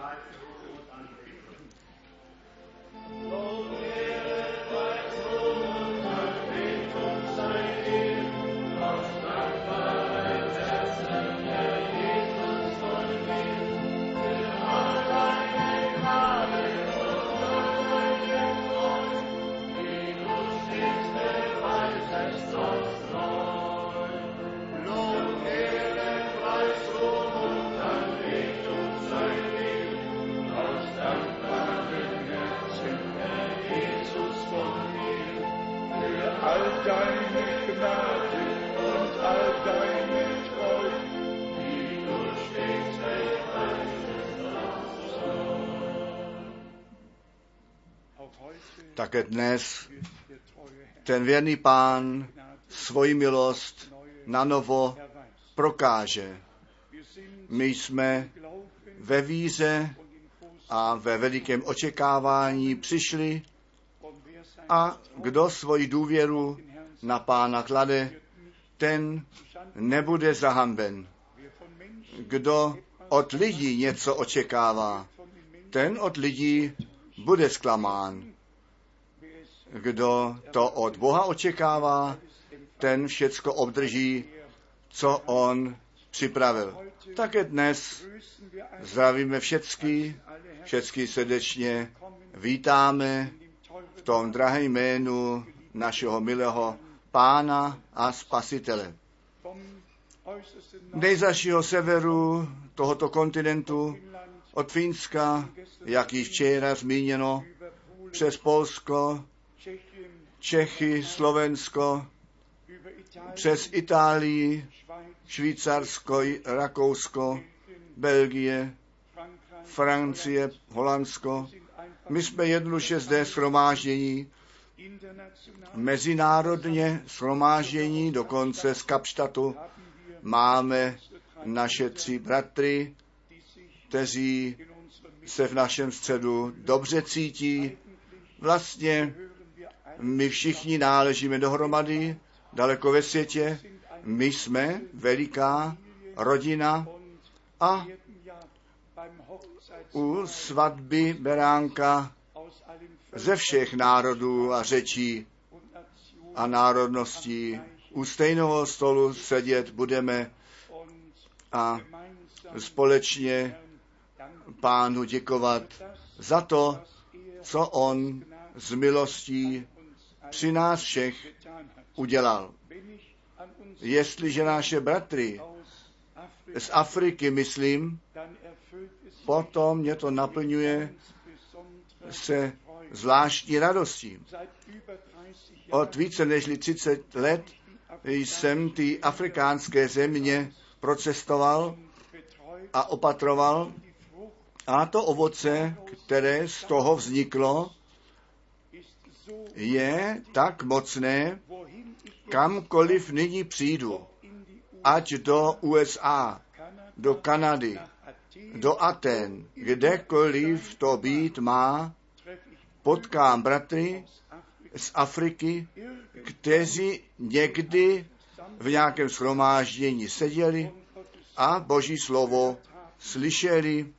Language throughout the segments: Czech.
life. Také dnes ten věrný pán svoji milost na novo prokáže. My jsme ve víze a ve velikém očekávání přišli a kdo svoji důvěru na pána klade, ten nebude Menschen Kdo od lidí něco očekává, ten od lidí bude zklamán. Kdo to od Boha očekává, ten všecko obdrží, co on připravil. Také dnes zdravíme všecky, všecky srdečně vítáme v tom drahém jménu našeho milého Pána a Spasitele. Nejzašího severu tohoto kontinentu, od Fínska, jak již včera zmíněno, přes Polsko, Čechy, Slovensko, přes Itálii, Švýcarsko, Rakousko, Belgie, Francie, Holandsko. My jsme jednoduše zde international. mezinárodně shromáždění, dokonce z Kapštatu máme naše tři bratry, kteří se v našem středu dobře cítí. Vlastně my všichni náležíme dohromady, daleko ve světě. My jsme veliká rodina a u svatby beránka ze všech národů a řečí a národností u stejného stolu sedět budeme a společně pánu děkovat za to, co on z milostí při nás všech udělal. Jestliže naše bratry z Afriky myslím, potom mě to naplňuje se zvláštní radostí. Seit über 30 Od více než 30 let jsem ty afrikánské země procestoval a opatroval a to ovoce, které z toho vzniklo, je tak mocné, kamkoliv nyní přijdu, ať do USA, do Kanady, do Aten, kdekoliv to být má, potkám bratry z Afriky, kteří někdy v nějakém shromáždění seděli a Boží slovo slyšeli.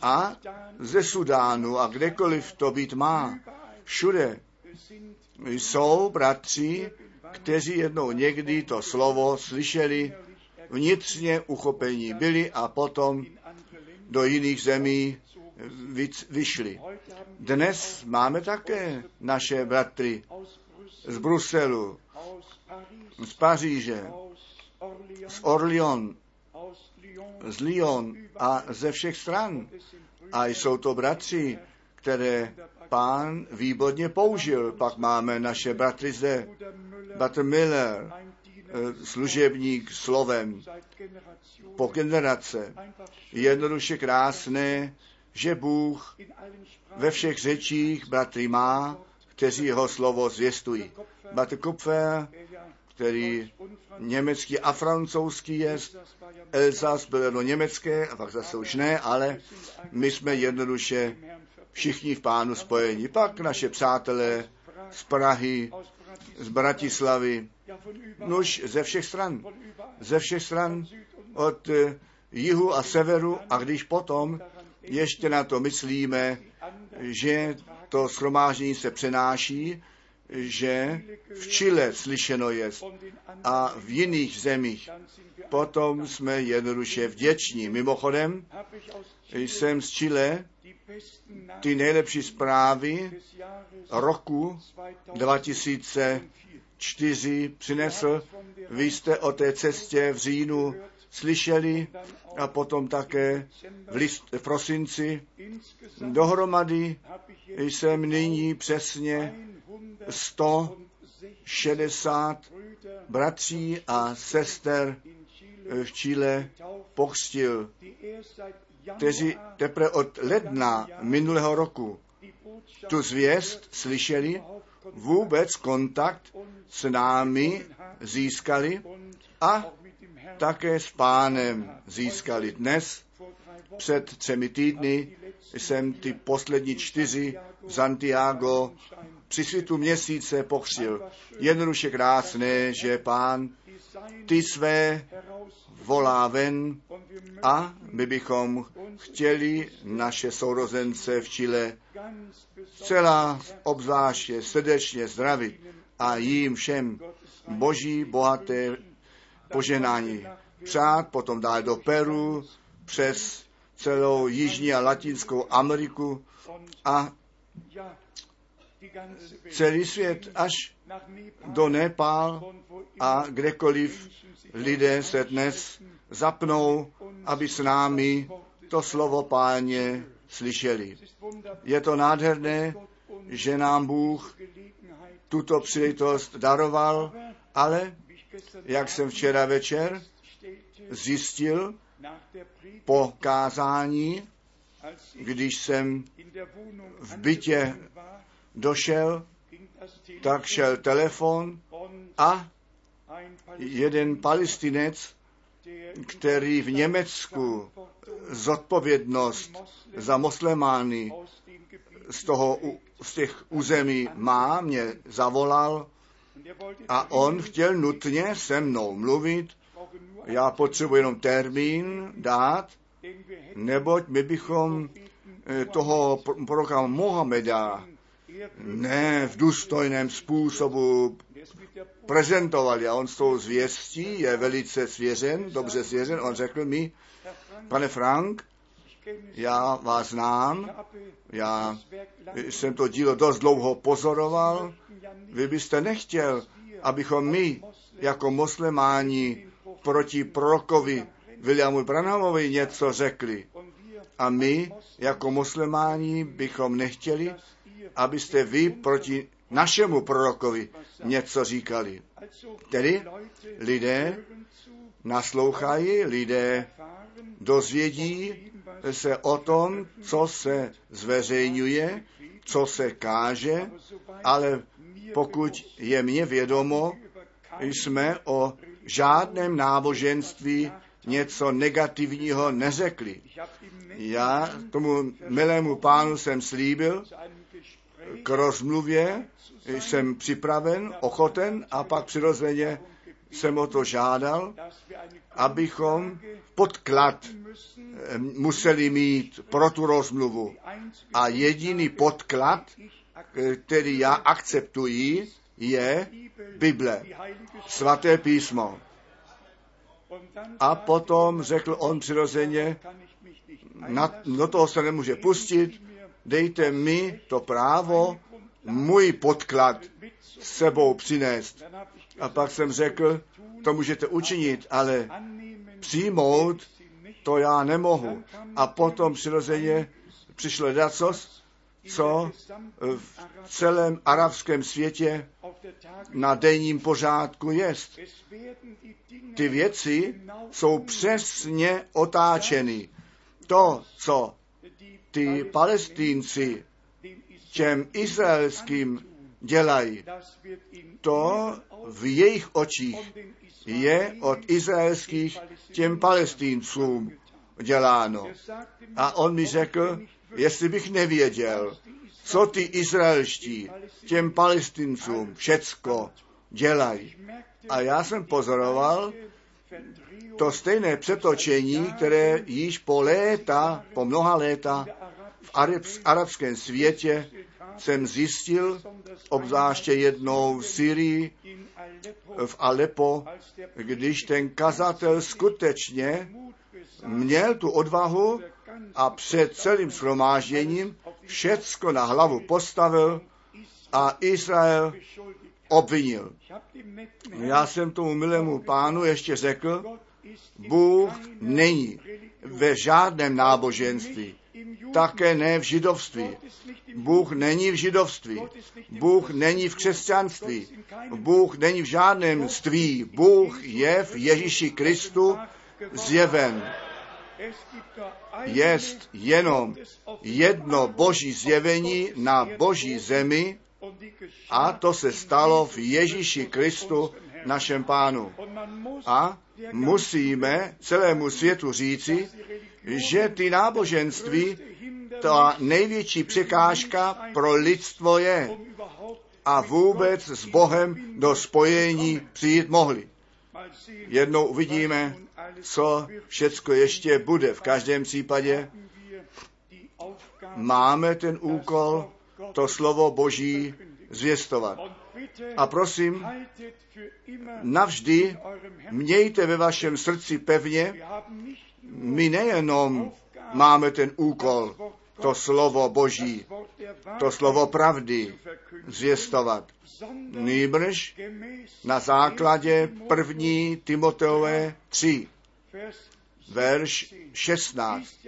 A ze Sudánu a kdekoliv to být má, všude jsou bratři, kteří jednou někdy to slovo slyšeli, vnitřně uchopení byli a potom do jiných zemí vyšli. Dnes máme také naše bratry z Bruselu, z Paříže, z Lyon, z Lyon a ze všech stran. A jsou to bratři, které pán výborně použil. Pak máme naše bratry zde, bratr Miller, eh, služebník slovem po generace. Jednoduše krásné, že Bůh ve všech řečích bratry má, kteří jeho slovo zvěstují. Bratr Kupfer, který německý a francouzský je, Elzas byl jedno německé, a pak zase už ne, ale my jsme jednoduše. Všichni v pánu spojení. Pak naše přátelé z Prahy, z Bratislavy, nuž ze všech stran, ze všech stran, od eh, jihu a severu a když potom ještě na to myslíme, že to schromáždění se přenáší, že v Chile slyšeno je a v jiných zemích. Potom jsme jednoduše vděční. Mimochodem, jsem z Chile ty nejlepší zprávy roku 2004 přinesl. Vy jste o té cestě v říjnu slyšeli a potom také v, list, v prosinci. Dohromady jsem nyní přesně 160 bratří a sester v Chile pokřtil, kteří teprve od ledna minulého roku tu zvěst slyšeli, vůbec kontakt s námi získali a také s pánem získali. Dnes, před třemi týdny, jsem ty poslední čtyři v Santiago při světu měsíce pochřil. Jednoduše krásné, že pán ty své volá ven a my bychom chtěli naše sourozence v Chile celá obzvláště srdečně zdravit a jim všem boží bohaté poženání přát, potom dál do Peru, přes celou Jižní a Latinskou Ameriku a celý svět až do Nepál a kdekoliv lidé se dnes zapnou, aby s námi to slovo páně slyšeli. Je to nádherné, že nám Bůh tuto příležitost daroval, ale jak jsem včera večer zjistil po kázání, když jsem v bytě došel, tak šel telefon a jeden palestinec, který v Německu zodpovědnost za muslimány z, toho, z těch území má, mě zavolal a on chtěl nutně se mnou mluvit. Já potřebuji jenom termín dát, neboť my bychom eh, toho proroka Mohameda ne v důstojném způsobu prezentovali a on s tou zvěstí je velice svěřen, dobře svěřen. On řekl mi, pane Frank, já vás znám, já jsem to dílo dost dlouho pozoroval, vy byste nechtěl, abychom my jako muslimáni proti prorokovi Williamu Branhamovi něco řekli. A my jako muslimáni bychom nechtěli, abyste vy proti našemu prorokovi něco říkali. Tedy lidé naslouchají, lidé dozvědí se o tom, co se zveřejňuje, co se káže, ale pokud je mně vědomo, jsme o žádném náboženství něco negativního neřekli. Já tomu milému pánu jsem slíbil, k rozmluvě jsem připraven, ochoten a pak přirozeně jsem o to žádal, abychom podklad eh, museli mít pro tu rozmluvu. A jediný podklad, eh, který já akceptuji, je Bible, svaté písmo. A potom řekl on přirozeně, na, do toho se nemůže pustit, dejte mi to právo, můj podklad sebou přinést. A pak jsem řekl, to můžete učinit, ale přijmout to já nemohu. A potom přirozeně přišlo dacos, co v celém arabském světě na denním pořádku jest. Ty věci jsou přesně otáčeny. To, co ty palestínci těm izraelským dělají, to v jejich očích je od izraelských těm palestíncům děláno. A on mi řekl, jestli bych nevěděl, co ty izraelští těm palestincům všecko dělají. A já jsem pozoroval, to stejné přetočení, které již po léta, po mnoha léta v arab- arabském světě jsem zjistil, obzvláště jednou v Syrii, v Alepo, když ten kazatel skutečně měl tu odvahu a před celým shromážděním všecko na hlavu postavil a Izrael obvinil. Já jsem tomu milému pánu ještě řekl, Bůh není ve žádném náboženství, také ne v židovství. Bůh není v židovství. Bůh není v křesťanství. Bůh není v žádném ství. Bůh je v Ježíši Kristu zjeven. Jest jenom jedno boží zjevení na boží zemi a to se stalo v Ježíši Kristu, našem pánu. A musíme celému světu říci, že ty náboženství, ta největší překážka pro lidstvo je a vůbec s Bohem do spojení přijít mohli. Jednou uvidíme, co všecko ještě bude. V každém případě máme ten úkol, to slovo Boží zvěstovat. A prosím, navždy mějte ve vašem srdci pevně, my nejenom máme ten úkol, to slovo Boží, to slovo pravdy zvěstovat. Nýbrž na základě první Timoteové 3, verš 16.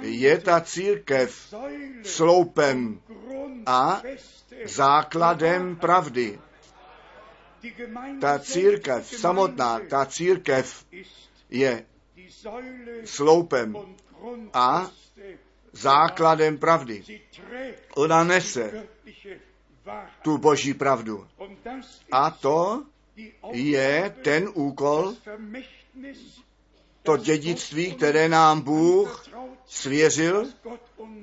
Je ta církev sloupem a základem pravdy. Ta církev samotná, ta církev je sloupem a základem pravdy. Ona nese tu boží pravdu. A to je ten úkol, to dědictví, které nám Bůh svěřil,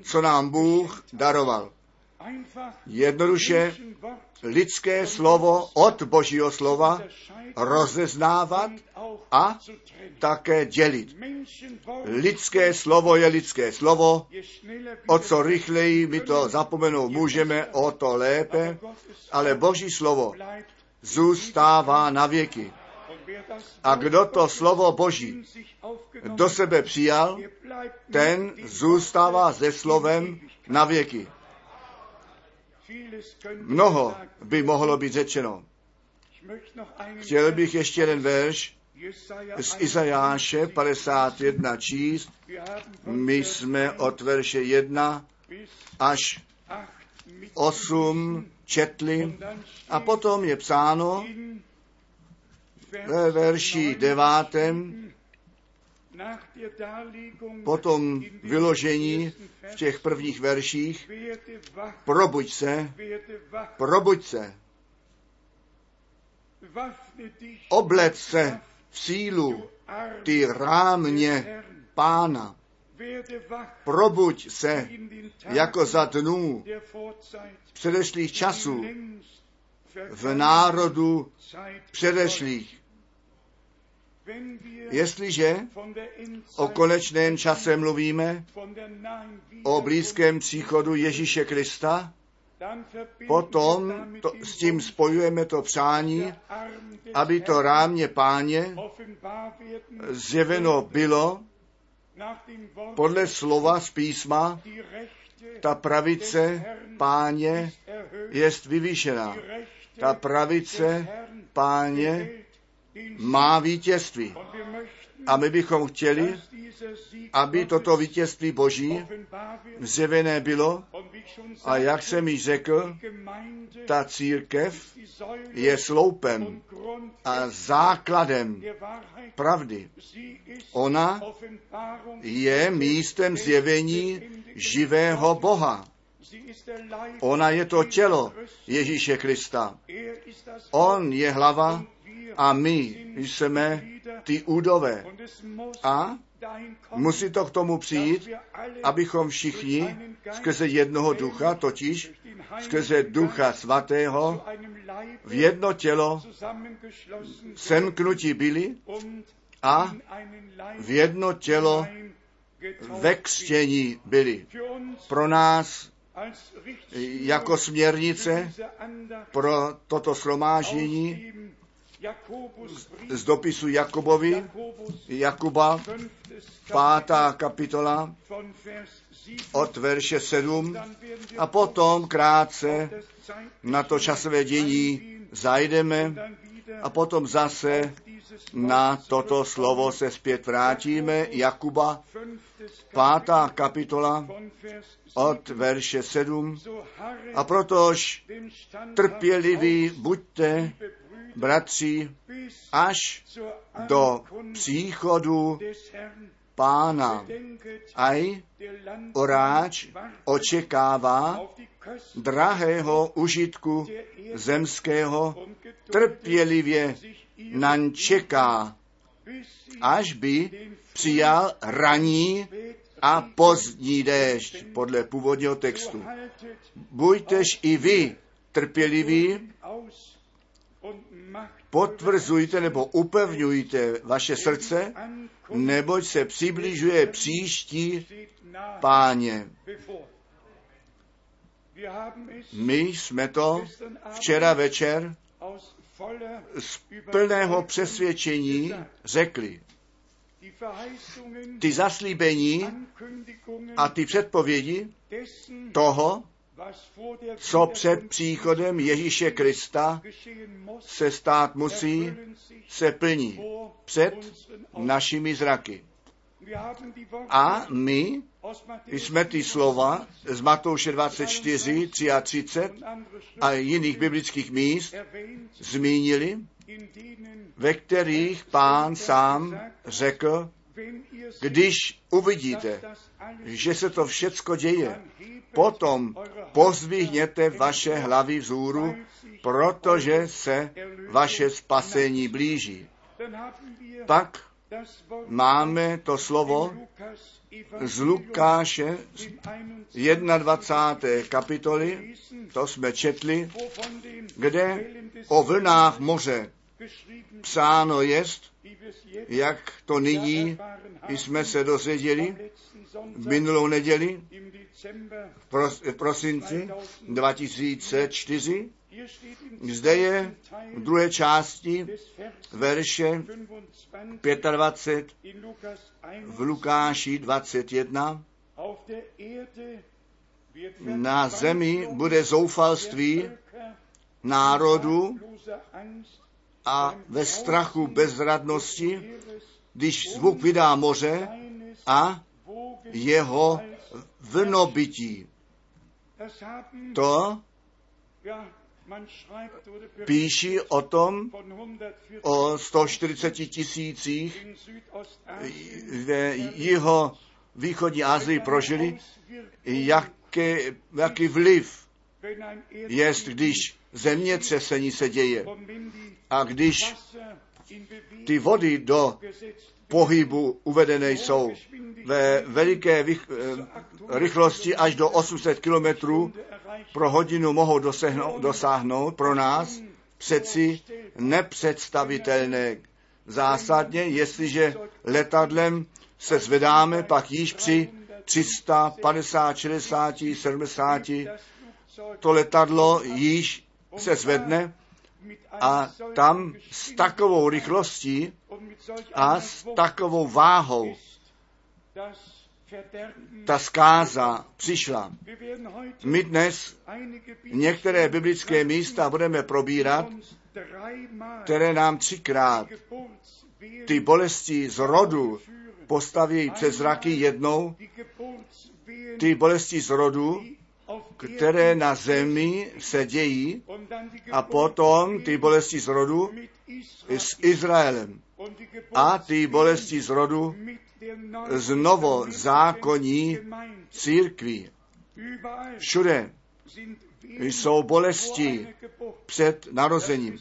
co nám Bůh daroval. Jednoduše lidské slovo od božího slova rozeznávat a také dělit. Lidské slovo je lidské slovo, o co rychleji my to zapomenout můžeme, o to lépe, ale boží slovo zůstává na věky. A kdo to slovo Boží do sebe přijal, ten zůstává se slovem na věky. Mnoho by mohlo být řečeno. Chtěl bych ještě jeden verš z Izajáše 51 číst. My jsme od verše 1 až 8 četli a potom je psáno ve verši devátém po tom vyložení v těch prvních verších, probuď se, probuď se, oblec se v sílu, ty rámě pána, probuď se jako za dnů předešlých časů v národu předešlých. Jestliže o konečném čase mluvíme, o blízkém příchodu Ježíše Krista, potom to, s tím spojujeme to přání, aby to rámě páně zjeveno bylo podle slova z písma, ta pravice páně jest vyvýšená. Ta pravice páně má vítězství. A my bychom chtěli, aby toto vítězství Boží zjevené bylo. A jak jsem již řekl, ta církev je sloupem a základem pravdy. Ona je místem zjevení živého Boha. Ona je to tělo Ježíše Krista. On je hlava a my jsme ty údové. A musí to k tomu přijít, abychom všichni skrze jednoho ducha, totiž skrze ducha svatého, v jedno tělo semknutí byli a v jedno tělo ve křtění byli. Pro nás jako směrnice pro toto Jakobusbrief, z dopisu Jakobus, Jakuba, pátá kapitola von Vers 7, od verše 7 dann werden wir a potom krátce na to časové dění zajdeme a potom zase na toto slovo se zpět vrátíme. Jakuba, pátá kapitola von Vers 7. od verše 7. So harre A protož trpěliví buďte, bratři, až do příchodu. Pána. Aj oráč očekává drahého užitku zemského, trpělivě sich ihr, na ň čeká, až by přijal raní a pozdní déšť, podle původního textu. Buďtež i vy trpěliví, potvrzujte nebo upevňujte vaše srdce, neboť se přibližuje příští páně. My jsme to včera večer z plného přesvědčení řekli. Ty zaslíbení a ty předpovědi toho, co před příchodem Ježíše Krista se stát musí, se plní před našimi zraky. A my jsme ty slova z Matouše 24, 33 und andere a jiných biblických míst zmínili, ve kterých pán sám řekl, když uvidíte, že se to všecko děje, potom pozvihněte vaše hlavy vzhůru, protože se vaše spasení blíží. Pak máme to slovo z Lukáše z im 21. kapitoly, to jsme četli, kde o vlnách moře psáno jest, jak to nyní jsme se dozvěděli v minulou neděli v pros- v prosinci 2004. Hier steht im Zde je v druhé části verše 25 25 in Lukas v Lukáši 21. Auf der Erde wird Na zemi bude zoufalství národu a ve strachu bezradnosti, když zvuk vydá moře a jeho haben, To píší o tom, von 140 o 140 tisících ve jeho východní Asii prožili, jaké, jaký vliv jest, když zemětřesení se děje a když ty vody do pohybu uvedené jsou ve veliké vych- eh, rychlosti až do 800 km pro hodinu mohou dosehnout, dosáhnout pro nás přeci nepředstavitelné. Zásadně, jestliže letadlem se zvedáme, pak již při 350, 60, 70 das Flugzeug to letadlo již se zvedne a tam s takovou rychlostí a s takovou váhou ta zkáza přišla. My dnes některé biblické místa budeme probírat, které nám třikrát ty bolesti z rodu postaví před zraky jednou, ty bolesti z rodu, které na zemi se dějí, a potom ty bolesti z rodu mit Israel s Izraelem a ty bolesti z rodu mit der z novozákonní církví. Všude jsou bolesti před narozením.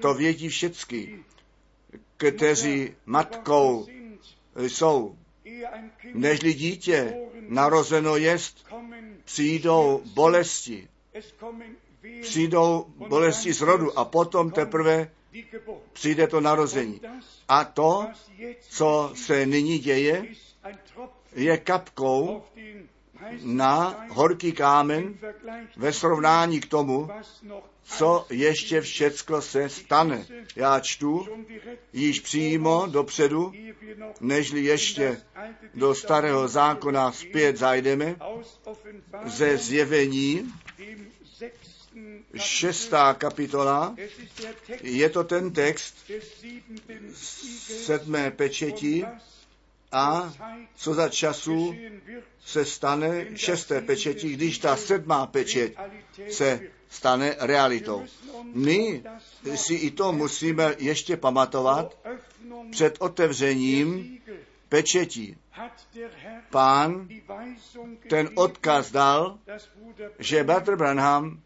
To vědí všecky, kteří matkou jsou. Nežli dítě narozeno jest, přijdou bolesti. přijdou bolesti z rodu a potom teprve přijde to narození. A to, co se nyní děje, je kapkou na horký kámen ve srovnání k tomu, co ještě všecko se stane. Já čtu již přímo dopředu, nežli ještě do starého zákona zpět zajdeme, ze zjevení, šestá kapitola, je to ten text sedmé was a co za času se stane šesté pečeti, když ta sedmá Realität se stane realitou. My si i to musíme ještě pamatovat před otevřením pečetí. Pán ten odkaz dal, že Brother Branham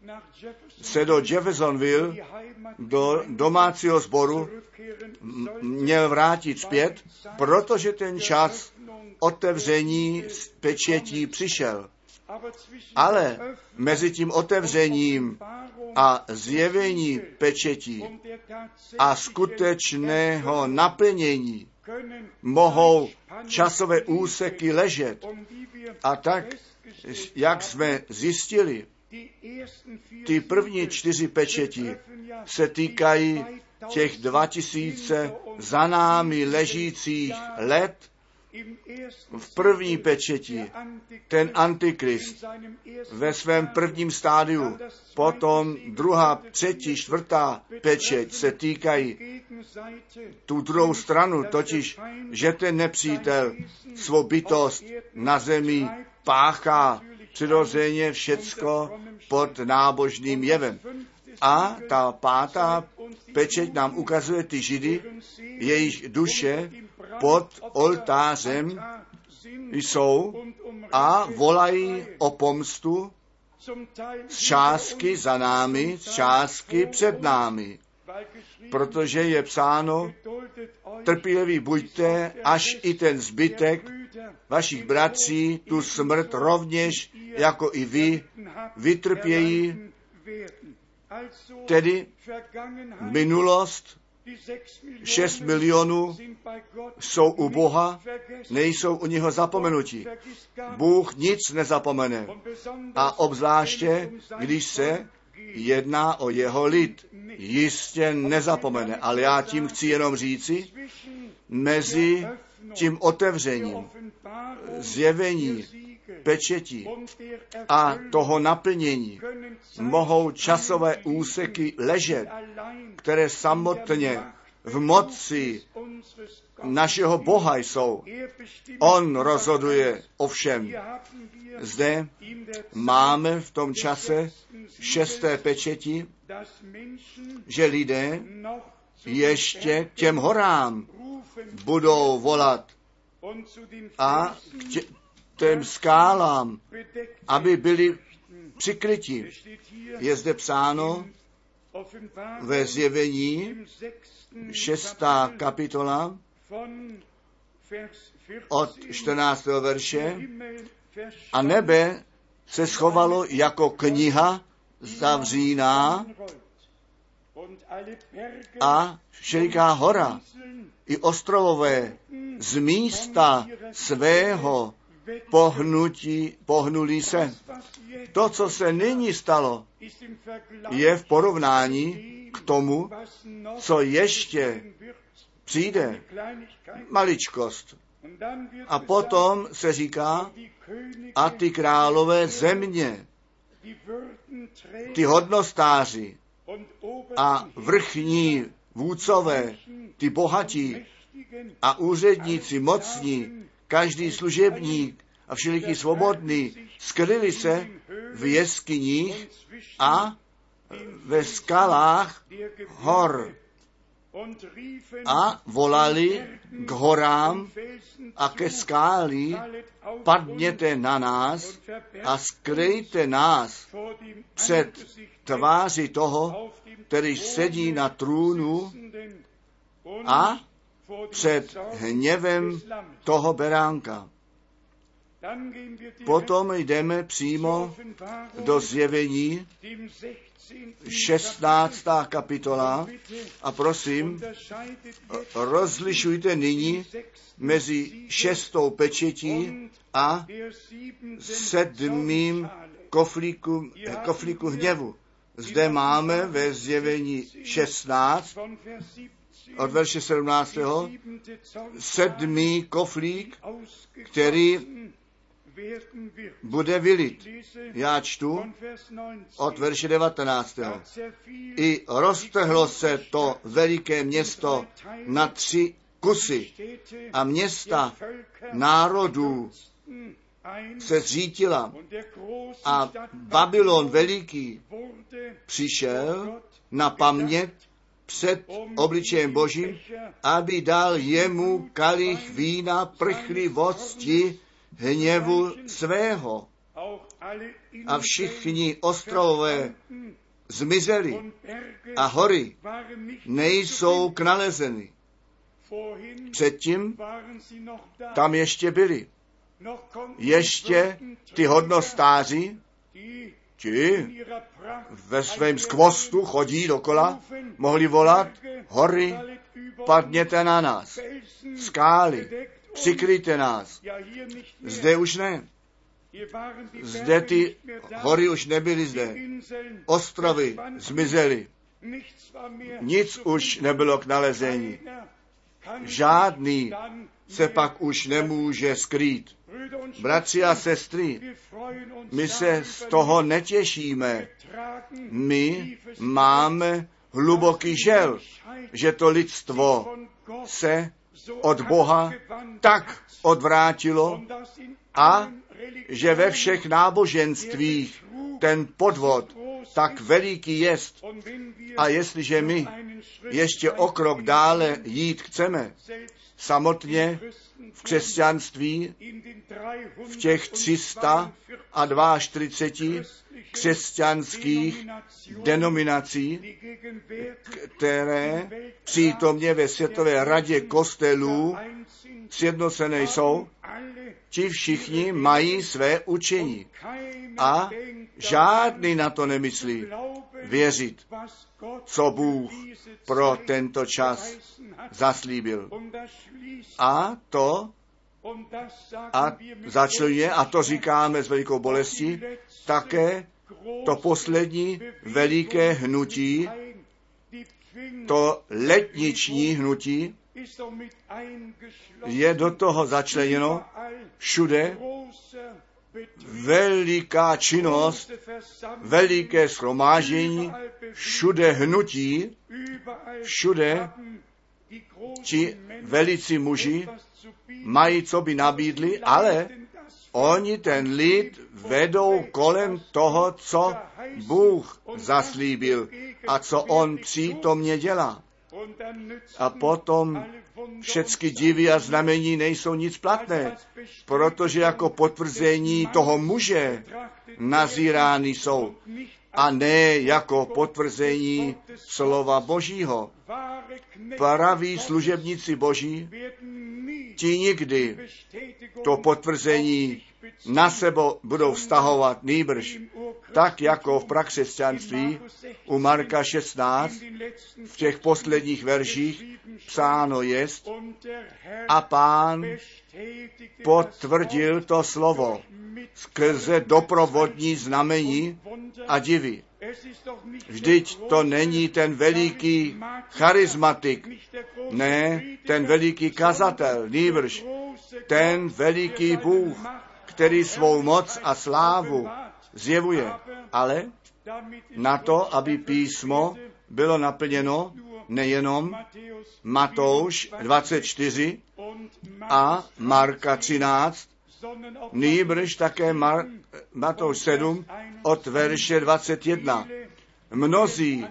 se do Jeffersonville, do domácího sboru, měl vrátit zpět, protože ten čas otevření pečetí přišel. Ale mezi tím otevřením a zjevení pečetí a skutečného naplnění mohou časové úseky ležet. A tak, jak jsme zjistili, ty první čtyři ja se týkají těch 2000 2000 hinter uns za námi ležících let v první pečeti. Ten antikrist ve svém prvním stádiu, potom druhá, třetí, čtvrtá pečeť se týkají tu druhou stranu, totiž, že ten nepřítel svou bytost na zemi páchá přirozeně všecko pod nábožným jevem. A ta pátá pečeť nám ukazuje ty židy, jejich duše pod oltářem jsou a volají o pomstu z částky za námi, z částky před námi. Protože je psáno, trpěliví buďte, až i ten zbytek vašich bratří tu smrt rovněž jako i vy vytrpějí, tedy minulost, 6 milionů jsou u Boha, nejsou u něho zapomenutí. Bůh nic nezapomene. A obzvláště, když se jedná o jeho lid, jistě nezapomene. Ale já tím chci jenom říci, mezi tím otevřením, zjevení, pečetí a toho naplnění mohou časové úseky ležet, které samotně v moci našeho Boha jsou. On rozhoduje o všem. Zde máme v tom čase šesté pečeti, že lidé ještě těm horám budou volat a k tě, těm skálám, aby byli přikryti. Je zde psáno ve zjevení šestá kapitola od 14. verše a nebe se schovalo jako kniha zavříná a všeliká hora i ostrovové z místa svého pohnutí, pohnulí se. To, co se nyní stalo, je v porovnání k tomu, co ještě přijde. Maličkost. A potom se říká, a ty králové země, ty hodnostáři a vrchní vůdcové, ty bohatí a úředníci mocní, každý služebník a všeliký svobodný skryli se v jeskyních a ve skalách hor a volali k horám a ke skáli, padněte na nás a skryjte nás před tváři toho, který sedí na trůnu a před hněvem toho beránka. Potom jdeme přímo do zjevení, dem 16. 16. kapitola. A prosím, rozlišujte nyní mezi šestou pečetí a sedmým koflíku, koflíku hněvu. Zde máme ve zjevení 16 Von Vers 17 od verše 17. die siebente Zornschale sedmý koflík, který bude vylit. Já čtu von Vers 19. od verše 19. Da zerfiel I roztrhlo se to veliké město na tři kusy a města národů se zřítila a Babylon veliký přišel na paměť před obličejem Božím, aby dal jemu kalich vína prchlivosti hněvu svého. A všichni Inseln zmizeli a hory nejsou k nalezeny. Předtím tam ještě byli. Ještě ty hodnostáři, ti ve svém skvostu chodí dokola, mohli volat, hory, padněte na nás, skály, přikryjte nás. Zde už ne. Zde ty hory už nebyly zde. Ostrovy zmizely. Nic už nebylo k nalezení. Žádný se pak už nemůže skrýt. Bratři a sestry, my se z toho netěšíme. My máme hluboký žel, že to lidstvo se od Boha tak odvrátilo a že ve všech náboženstvích ten podvod tak veliký jest. A jestliže my ještě o krok dále jít chceme, samotně v křesťanství, v těch 342 křesťanských denominací, které přítomně ve Světové radě kostelů sjednocené jsou, ti všichni mají své učení. A žádný na to nemyslí věřit, co Bůh pro tento čas zaslíbil. A to a začlenuje, a to říkáme s velikou bolestí, také to poslední veliké hnutí, to letniční hnutí, je do toho začleněno všude veliká činnost, veliké schromážení, všude hnutí, všude ti velici muži mají, co by nabídli, ale oni ten lid vedou kolem toho, co Bůh zaslíbil a co on přítomně dělá. A potom všechny divy a znamení nejsou nic platné, protože jako potvrzení toho muže nazírány jsou a ne jako potvrzení slova Božího. Praví služebníci Boží, ti nikdy to potvrzení na sebo budou vztahovat nýbrž, tak jako v prakřesťanství u Marka 16 v těch posledních verších psáno jest a pán potvrdil to slovo skrze doprovodní znamení a divy. Vždyť to není ten veliký charismatik, ne ten veliký kazatel, nýbrž ten veliký Bůh, který svou moc a slávu zjevuje, ale na to, aby písmo bylo naplněno nejenom Matouš 24 a Marka 13, nýbrž také Matouš 7 od verše 21. Mnozí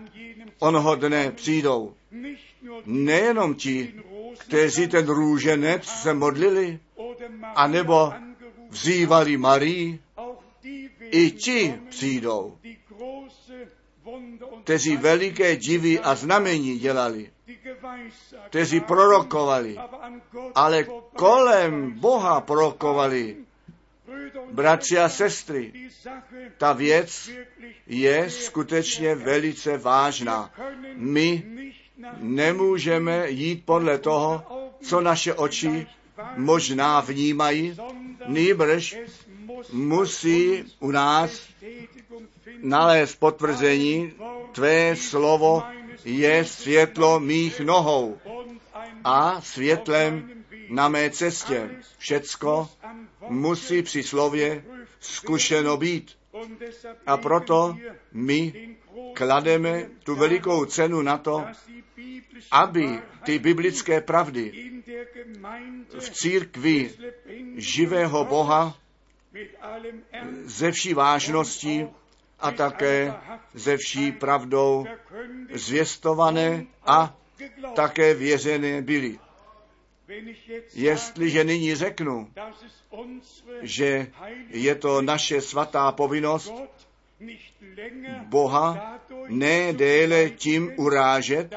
onoho dne přijdou. Nejenom ti, kteří ten růženec se modlili, anebo vzývali Marii, i ti přijdou, kteří veliké divy a znamení dělali, kteří prorokovali, ale kolem Boha prorokovali, Bratři a sestry, ta věc je skutečně velice vážná. My nemůžeme jít podle toho, co naše oči možná vnímají, nýbrž musí u nás nalézt potvrzení, tvé slovo je světlo mých nohou a světlem na mé cestě. Všecko musí při slově zkušeno být. A proto my klademe tu velikou cenu na to, aby ty biblické pravdy v církvi živého Boha ze vší vážností a také ze vší pravdou zvěstované a také věřené byly. Jestliže nyní řeknu, že je to naše svatá povinnost Boha ne déle tím urážet,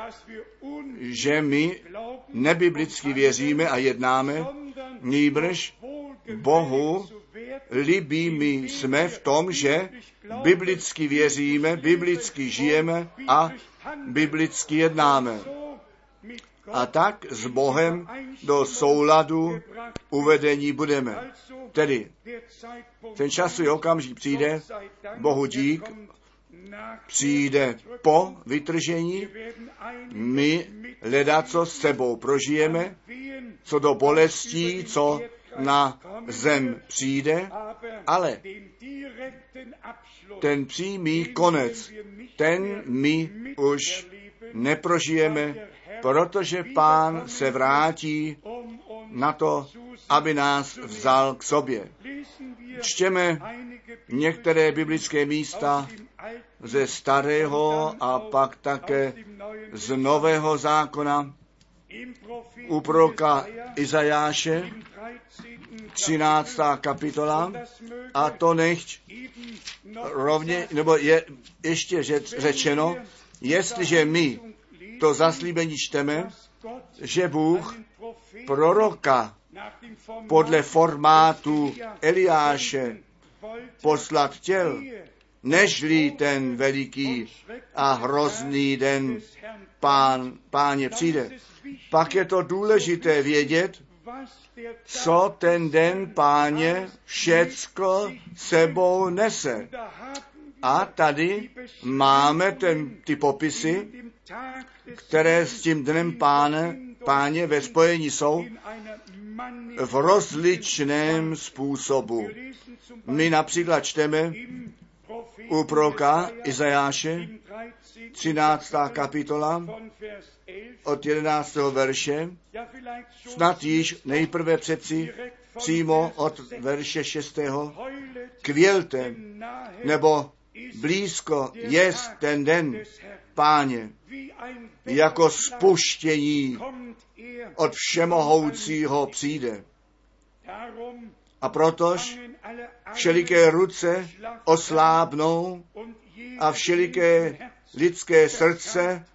že my nebiblicky věříme a jednáme, nýbrž Bohu libí my jsme v tom, že biblicky věříme, biblicky žijeme a biblicky jednáme. A tak s Bohem do souladu uvedení budeme. Tedy ten časový okamžik přijde, Bohu dík, přijde po vytržení, my leda, co s sebou prožijeme, co do bolestí, co na zem přijde, ale ten přímý konec, ten my už neprožijeme, protože pán se vrátí na to, aby nás vzal k sobě. Čtěme některé biblické místa ze starého a pak také z nového zákona u proroka Izajáše, 13. kapitola, a to nechť rovně, nebo je ještě řečeno, jestliže my to zaslíbení čteme, že Bůh proroka podle formátu Eliáše poslat chtěl, nežli ten veliký a hrozný den pán, páně přijde. Pak je to důležité vědět, co ten den páně všecko sebou nese. A tady máme ten, ty popisy, které s tím dnem páne, páně ve spojení jsou v rozličném způsobu. My například čteme u proka Izajáše 13. kapitola od 11. verše, snad již nejprve přeci přímo od verše 6. kvělte, nebo blízko je ten den, páně, jako spuštění od všemohoucího přijde. A protož všeliké ruce oslábnou a všeliké lidské srdce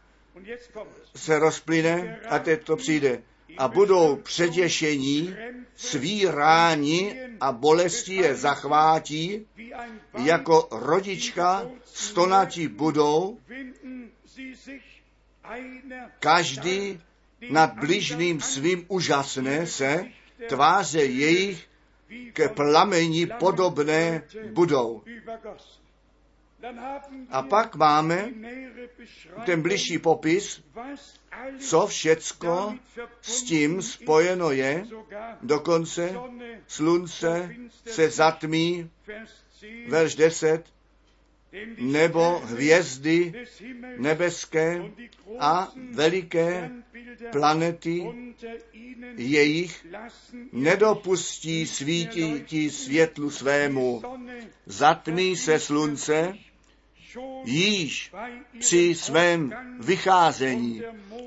se rozplyne a teď to přijde. A budou předěšení, svíráni a bolesti je zachvátí, jako rodička stonatí budou, každý nad bližným svým úžasné se, tváře jejich ke plamení podobné budou. A pak máme ten bližší popis, co všecko s tím spojeno je, dokonce slunce se zatmí, verš 10, nebo hvězdy nebeské a veliké planety jejich nedopustí svítí světlu svému. Zatmí se slunce, již při svém vycházení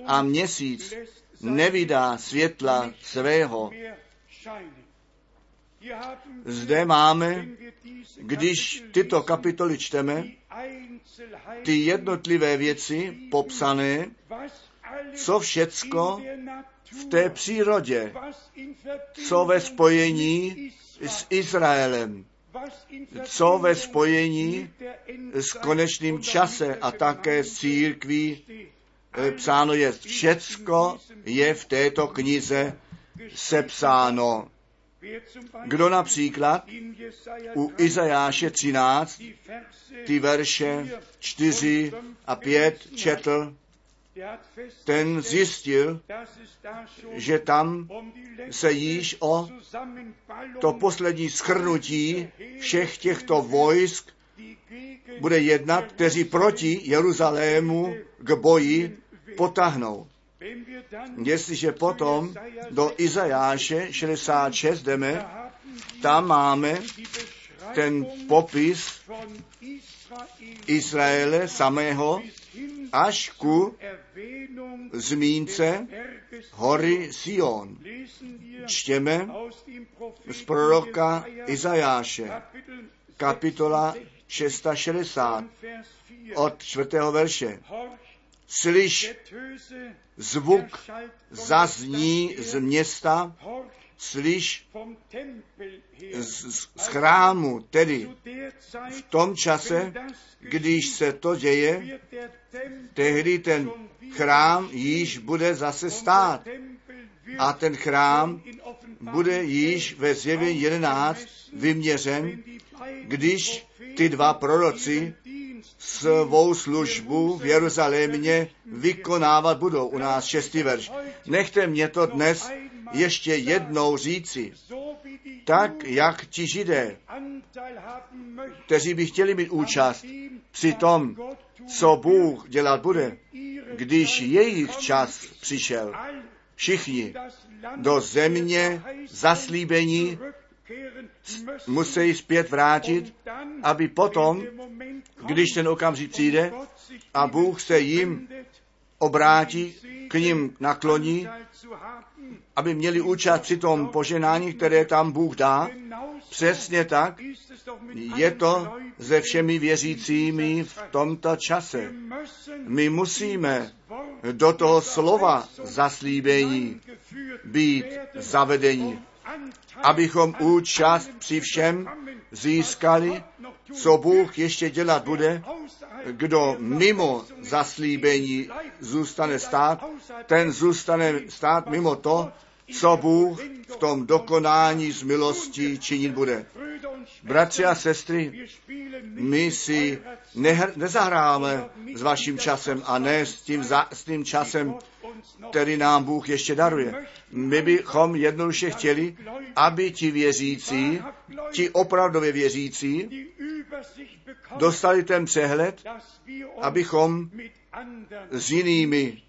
a měsíc nevydá světla svého. Zde máme, když tyto kapitoly čteme, ty jednotlivé věci popsané, co všecko v té přírodě, co ve spojení s Izraelem, co ve spojení s konečným čase a také s církví eh, psáno je. Všecko je v této knize sepsáno. Kdo například u Izajáše 13 ty verše 4 a 5 četl, ten zjistil, že tam se již o to poslední schrnutí všech těchto vojsk bude jednat, kteří proti Jeruzalému k boji potahnou. Jestliže potom do Izajáše 66 jdeme, tam máme ten popis Izraele samého až ku zmínce hory Sion. Čtěme z proroka Izajáše, kapitola 660 od čtvrtého verše. Slyš, zvuk zazní z města, slyš z, z chrámu, tedy v tom čase, když se to děje, tehdy ten chrám již bude zase stát. A ten chrám bude již ve zjevě 11 vyměřen, když ty dva proroci svou službu v Jeruzalémě vykonávat budou. U nás šestý verš. Nechte mě to dnes ještě jednou říci, tak jak ti židé, kteří by chtěli mít účast při tom, co Bůh dělat bude, když jejich čas přišel, všichni do země zaslíbení musí zpět vrátit, aby potom, když ten okamžik přijde a Bůh se jim obrátí, k ním nakloní, aby měli účast při tom poženání, které tam Bůh dá. Přesně tak je to se všemi věřícími v tomto čase. My musíme do toho slova zaslíbení být zavedení, abychom účast při všem získali, co Bůh ještě dělat bude, kdo mimo zaslíbení zůstane stát, ten zůstane stát mimo to, co Bůh v tom dokonání z milostí činit bude. Bratři a sestry, my si nehr- nezahráme s vaším časem a ne s tím, za- s tím časem, který nám Bůh ještě daruje. My bychom jednoduše chtěli, aby ti věřící, ti opravdově věřící, dostali ten přehled, abychom s jinými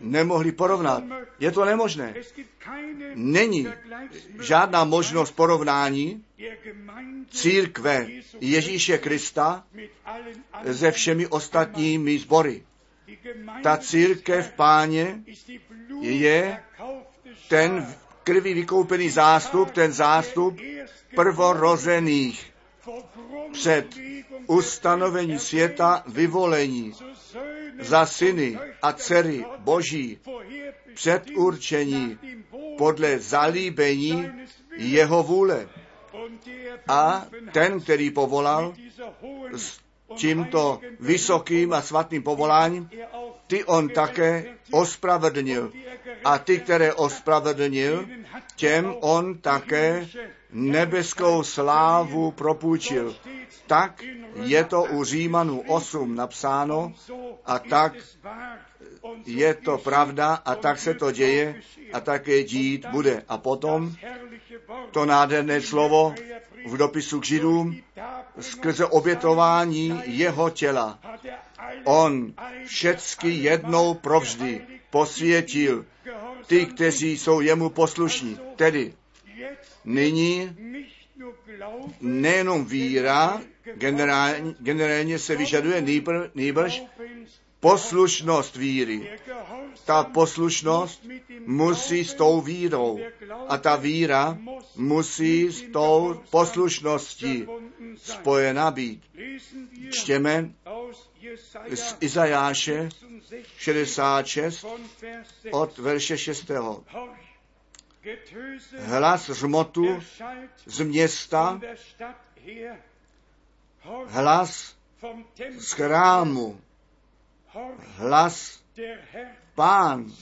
nemohli porovnat. Je to nemožné. Není žádná možnost porovnání církve Ježíše Krista se všemi ostatními sbory. Ta církev páně je ten krví vykoupený zástup, ten zástup prvorozených před ustanovení světa vyvolení za syny a dcery Boží předurčení podle zalíbení jeho vůle. A ten, který povolal s tímto vysokým a svatým povoláním, ty on také ospravedlnil. A ty, které ospravedlnil, těm on také nebeskou slávu propůjčil. Tak je to u Římanů 8 napsáno a tak je to pravda a tak se to děje a také dít bude. A potom to nádherné slovo v dopisu k Židům skrze obětování jeho těla. On všecky jednou provždy posvětil ty, kteří jsou jemu poslušní. Tedy nyní nejenom víra generálně, generálně se vyžaduje nejbrž poslušnost víry. Ta poslušnost musí s tou vírou a ta víra musí s tou poslušností spojena být. Čtěme z Izajáše 66 od verše 6. Getöse hlas erschallt z města, hlas z chrámu, hlas pán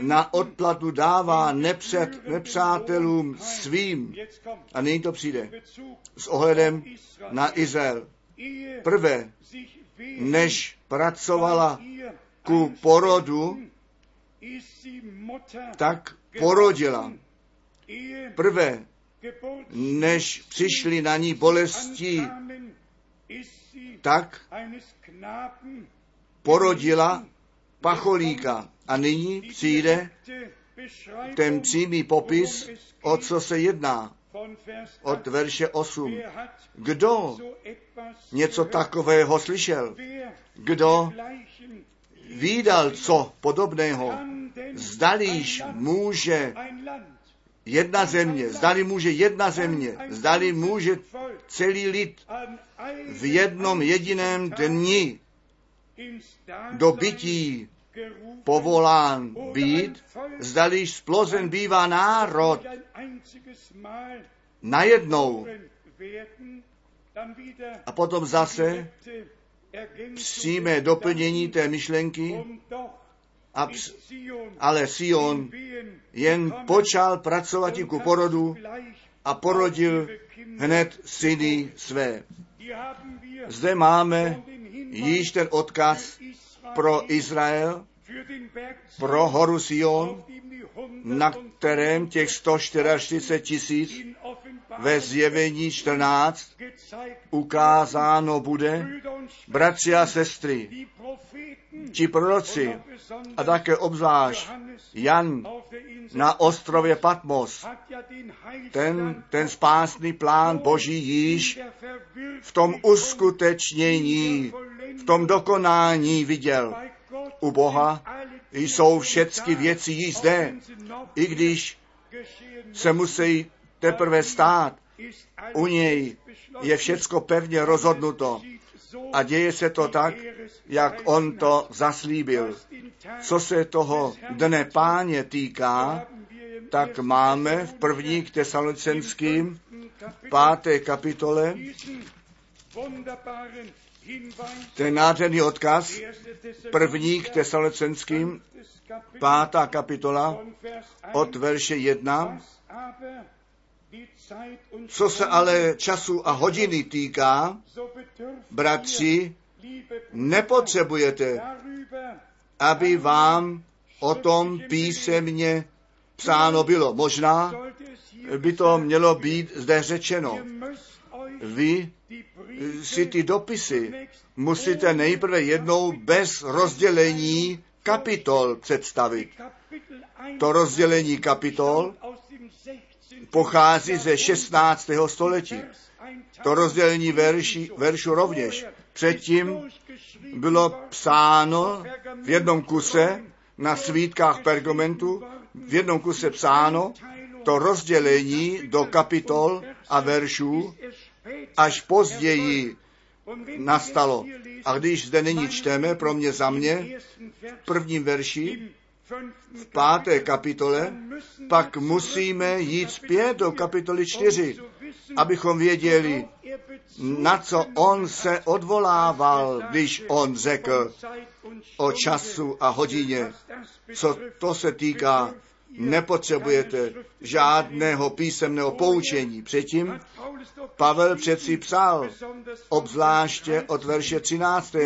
na odplatu dává nepřed, nepřátelům svým. A nyní to přijde s ohledem na Izrael. Prvé, než pracovala ku porodu, tak porodila. Prvé, než přišly na ní bolesti, tak porodila pacholíka. A nyní přijde ten přímý popis, o co se jedná. Od 8. verše 8. Wer hat Kdo něco takového slyšel? Kdo výdal co podobného? Land, může jedna země, zdali může jedna země, zdali může celý lid v jednom jediném dni do bytí povolán být, zdaliž splozen bývá národ najednou. A potom zase des doplnění té myšlenky, a ps- ale Sion jen počal pracovat ku porodu a porodil hned syny své. Zde máme již ten odkaz pro Izrael, pro horu Sion, na kterém těch 144 tisíc ve zjevení 14 gezeigt ukázáno bude, bratři a sestry, ti proroci a také obzvlášť Jan na ostrově Patmos, ten, ten spásný plán Boží již v tom uskutečnění, v tom dokonání viděl. U Boha jsou všechny věci již zde, i když se musí teprve stát. U něj je všecko pevně rozhodnuto a děje se to tak, jak on to zaslíbil. Co se toho dne páně týká, tak máme v první k tesalonicenským páté kapitole ten nádherný odkaz, první k tesalonicenským pátá kapitola od verše 1. Co se ale času a hodiny týká, bratři, nepotřebujete, aby vám o tom písemně psáno bylo. Možná by to mělo být zde řečeno. Vy si ty dopisy musíte nejprve jednou bez rozdělení kapitol představit. To rozdělení kapitol pochází ze 16. století. To rozdělení verši, veršu rovněž. Předtím bylo psáno v jednom kuse na svítkách pergamentu, v jednom kuse psáno to rozdělení do kapitol a veršů až později nastalo. A když zde nyní čteme, pro mě za mě, v prvním verši, v páté kapitole, pak musíme jít zpět do kapitoly 4, abychom věděli, na co on se odvolával, když on řekl o času a hodině. Co to se týká, nepotřebujete žádného písemného poučení. Předtím Pavel přeci psal, obzvláště od verše 13.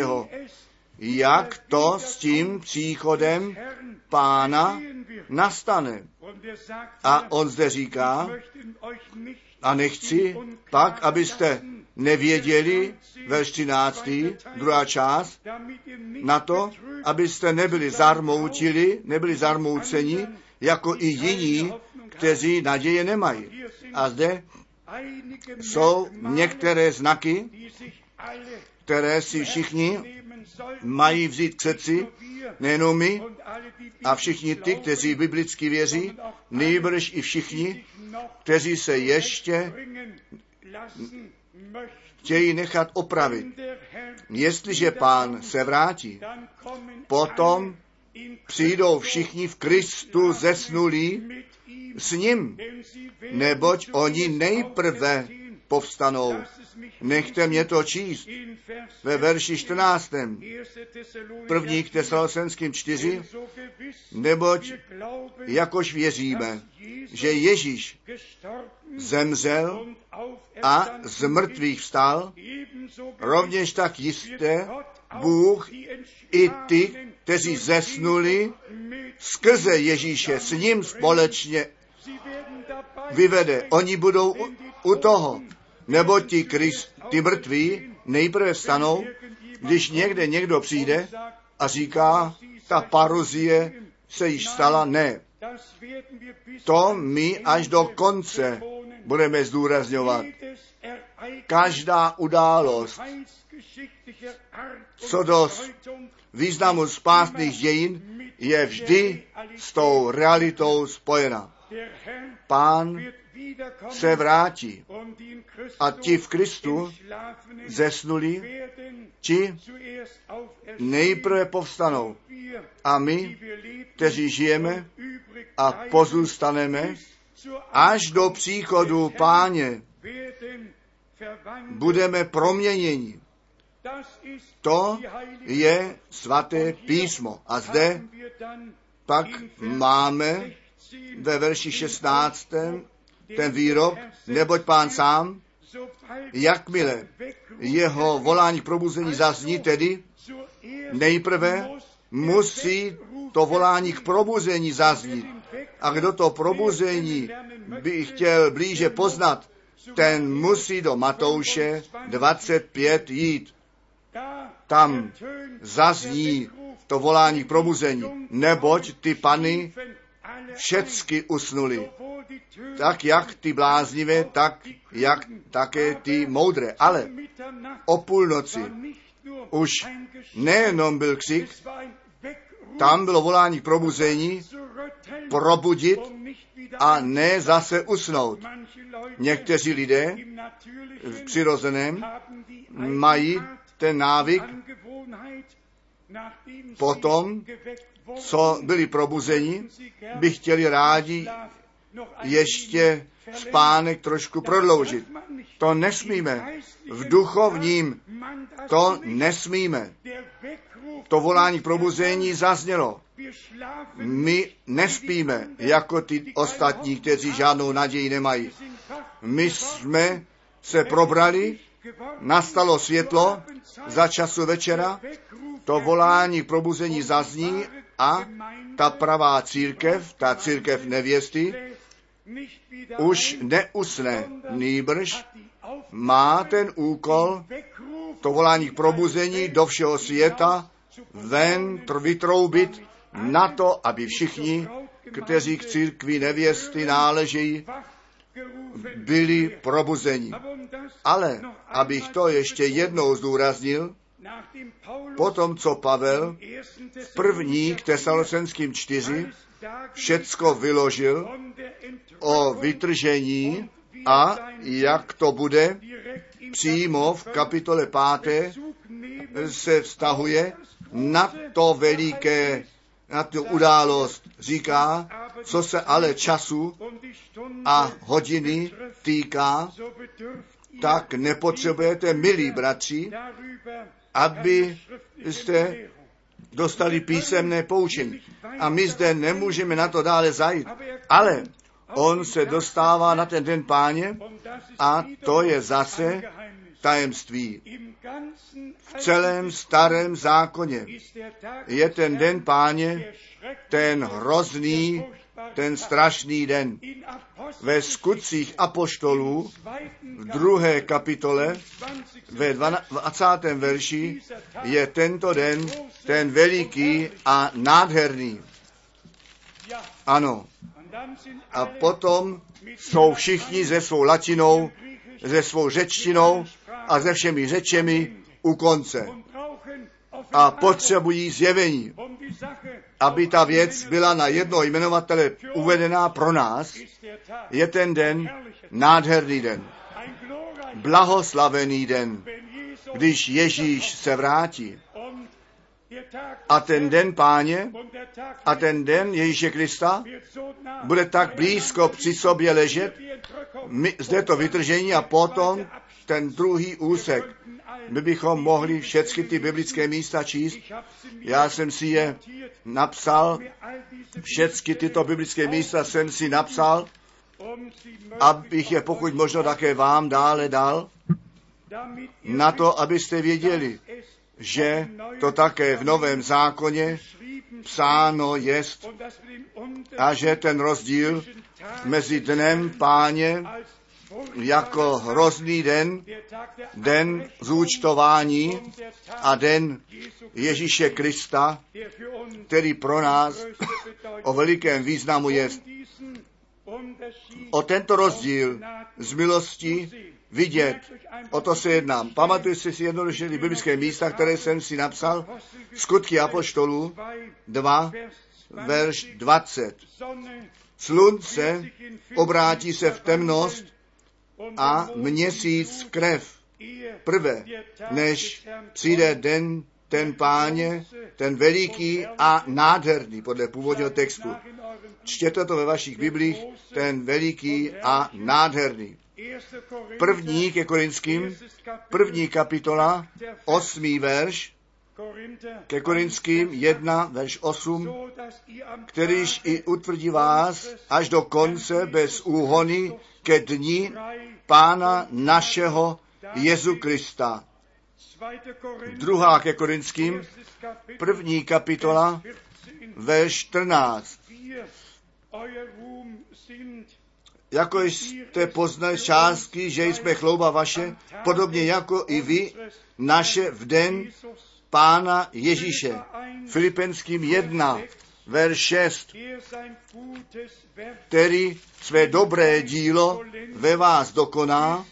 Jak to s tím příchodem pána nastane. A on zde říká, a nechci pak, abyste nevěděli, verš 13. druhá část, na to, abyste nebyli zarmoutili, nebyli zarmouceni, jako i jiní, kteří naděje nemají. A zde jsou některé znaky, které si všichni mají vzít k srdci, nejenom my, a všichni ty, kteří biblicky věří, nejbrž i všichni, kteří se ještě chtějí nechat opravit. Jestliže pán se vrátí, potom přijdou všichni v Kristu zesnulí s ním, neboť oni nejprve povstanou. Nechte mě to číst ve verši 14. 1. Thessalonicher První k Tesalosenským 4, Denn so gewiss neboť jakož věříme, že Ježíš zemřel a z mrtvých vstal, rovněž tak jisté Bůh i ty, kteří zesnuli, skrze Ježíše s ním společně vyvede. Oni budou u, u toho, nebo ti Krist, ty mrtví nejprve stanou, když někde někdo přijde a říká, ta paruzie se již stala, ne. To my až do konce budeme zdůrazňovat. Každá událost Co do významu spásných dějin je vždy s tou realitou spojena. Pán se vrátí a ti v Kristu zesnuli, ti nejprve povstanou. A my, kteří žijeme a pozůstaneme až do příchodu Páně, budeme proměněni. To je svaté písmo. A zde pak máme 16 ve verši den 16. Ten výrok, neboť pán sám, jakmile jeho volání k probuzení zazní, tedy nejprve musí to volání k probuzení zaznít. A kdo to probuzení by chtěl blíže poznat, ten musí do Matouše 25 jít. Tam zazní to volání k probuzení, neboť ty pany všecky usnuli. Tak jak ty bláznivé, tak jak také ty moudré. Ale o půlnoci už nejenom byl křik, tam bylo volání k probuzení, probudit a ne zase usnout. Někteří lidé v přirozeném mají ten návyk potom, co byli probuzeni, by chtěli rádi ještě spánek trošku prodloužit. To nesmíme. V duchovním to nesmíme. To volání k probuzení zaznělo. My nespíme jako ty ostatní, kteří žádnou naději nemají. My jsme se probrali, nastalo světlo za času večera, to volání k probuzení zazní a ta pravá církev, ta církev nevěsty, už neusne, nýbrž má ten úkol to volání k probuzení do všeho světa ven vytroubit na to, aby všichni, kteří k církvi nevěsty náležejí, byli probuzeni. Ale, abych to ještě jednou zdůraznil, potom, co Pavel v první k Tesalosenským čtyři všecko vyložil o vytržení a jak to bude přímo v kapitole páté se vztahuje na to veliké, na tu událost. Říká, co se ale času a hodiny týká, tak nepotřebujete, milí bratři, aby jste dostali písemné poučení. A my zde nemůžeme na to dále zajít. Ale on se dostává na ten den páně a to je zase tajemství. V celém starém zákoně je ten den páně ten hrozný, ten strašný den. Ve skutcích apoštolů v druhé kapitole ve 20. verši je tento den ten veliký a nádherný. Ano. A potom jsou všichni se svou latinou, se svou řečtinou a se všemi řečemi u konce. A potřebují zjevení, aby ta věc byla na jedno jmenovatele uvedená pro nás, je ten den nádherný den. Blahoslavený den, když Ježíš se vrátí A ten den páně a ten den Ježíše Krista bude tak blízko při sobě ležet, my, zde to vytržení a potom ten druhý úsek. My bychom mohli všechny ty biblické místa číst. Já jsem si je napsal, všechny tyto biblické místa jsem si napsal, abych je pokud možno také vám dále dal, na to, abyste věděli, že to také v Novém zákoně psáno jest a že ten rozdíl mezi dnem páně jako hrozný den, den zúčtování a den Ježíše Krista, který pro nás o velikém významu je. O tento rozdíl z milosti vidět. O to se jedná. Pamatuju si si jednoduše biblické místa, které jsem si napsal. Skutky Apoštolů 2, verš 20. Slunce obrátí se v temnost a měsíc krev. Prvé, než přijde den ten páně, ten veliký a nádherný, podle původního textu. Čtěte to ve vašich biblích, ten veliký a nádherný. První ke Korinským, první kapitola, osmý verš, ke Korinským 1, verš 8, kterýž i utvrdí vás až do konce bez úhony ke dni Pána našeho Jezu Krista. Druhá ke Korinským, první kapitola, verš 14. Jako jste poznali částky, že jsme chlouba vaše, podobně jako i vy, naše v den Pána Ježíše. Filipenským 1, verš 6, který své dobré dílo ve vás dokoná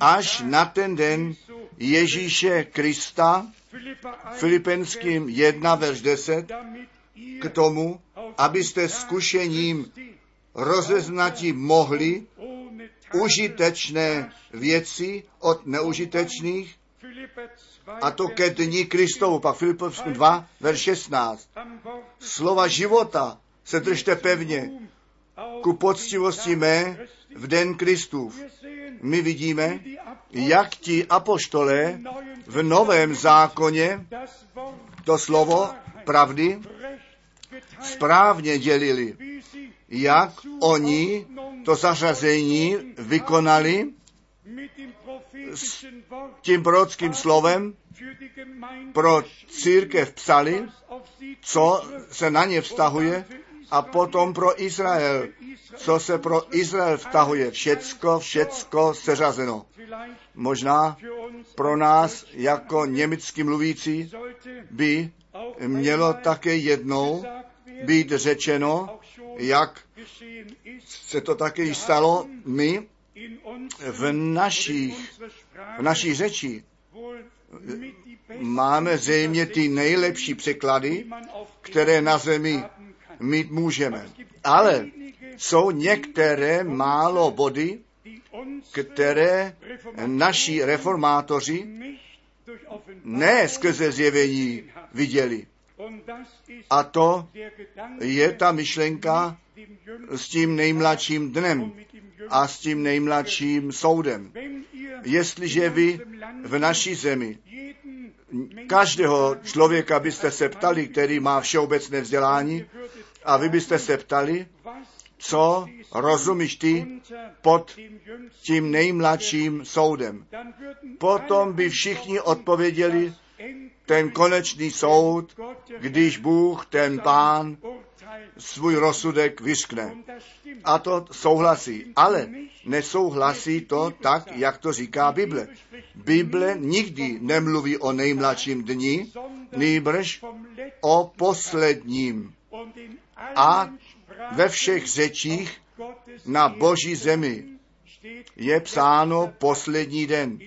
až na ten den Ježíše Krista, Filipenským 1, verš 10, k tomu, abyste zkušením rozeznati mohli užitečné věci od neužitečných, a to ke dní Kristovu, pak Filipovským 2, verš 16. Slova života se držte pevně ku poctivosti mé v den Kristův. My vidíme, jak ti apoštolé v novém zákoně to slovo pravdy správně dělili, jak oni to zařazení vykonali s tím prorockým slovem pro církev psali, co se na ně vztahuje, a potom pro Izrael, co se pro Izrael vztahuje. Všecko, všecko seřazeno. Možná pro nás jako německy mluvící by mělo také jednou být řečeno, jak se to také stalo, my v, našich, v naší řeči máme zřejmě ty nejlepší překlady, které na zemi mít můžeme. Ale jsou některé málo body, které naši reformátoři ne skrze zjevení viděli. A to je ta myšlenka s tím nejmladším dnem a s tím nejmladším soudem. Jestliže vy v naší zemi každého člověka byste se ptali, který má všeobecné vzdělání, a vy byste se ptali, co rozumíš ty pod tím nejmladším soudem. Potom by všichni odpověděli, ten konečný soud, když Bůh, ten pán, svůj rozsudek vyskne. A to souhlasí. Ale nesouhlasí to tak, jak to říká Bible. Bible nikdy nemluví o nejmladším dni, nýbrž o posledním. A ve všech řečích na boží zemi je psáno poslední den.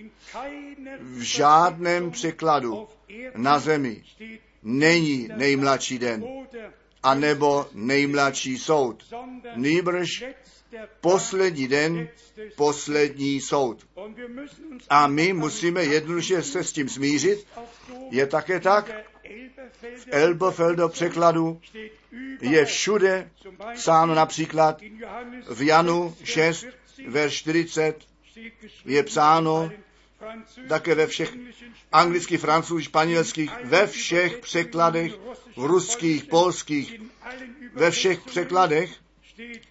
V žádném překladu na zemi není nejmladší den, anebo nejmladší soud. Nýbrž poslední den, poslední soud. A my musíme jednoduše se s tím smířit. Je také tak, V Elberfelder překladu je všude psáno například v Janu 6, verš 40, je psáno také ve všech anglických, francouzských, španělských, ve všech překladech, v ruských, polských, ve všech překladech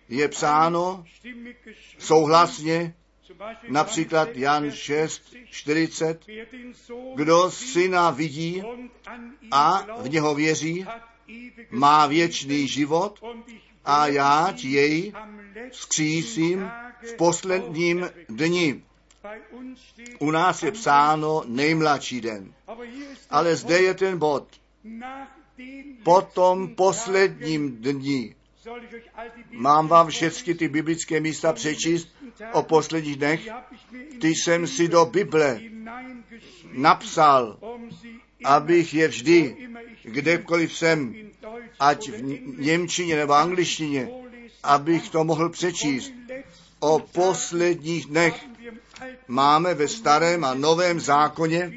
je psáno souhlasně, například Jan 6, 40, kdo syna vidí a v něho věří, má věčný život a já jej vzkřísím v posledním dni. U nás je psáno nejmladší den. Ale zde je ten bod. Po tom posledním dni mám vám všechny ty biblické místa přečíst o posledních dnech. Ty jsem si do Bible napsal, abych je vždy, kdekoliv jsem, ať v Němčině nebo angličtině, abych to mohl přečíst. O posledních dnech máme ve starém a novém zákoně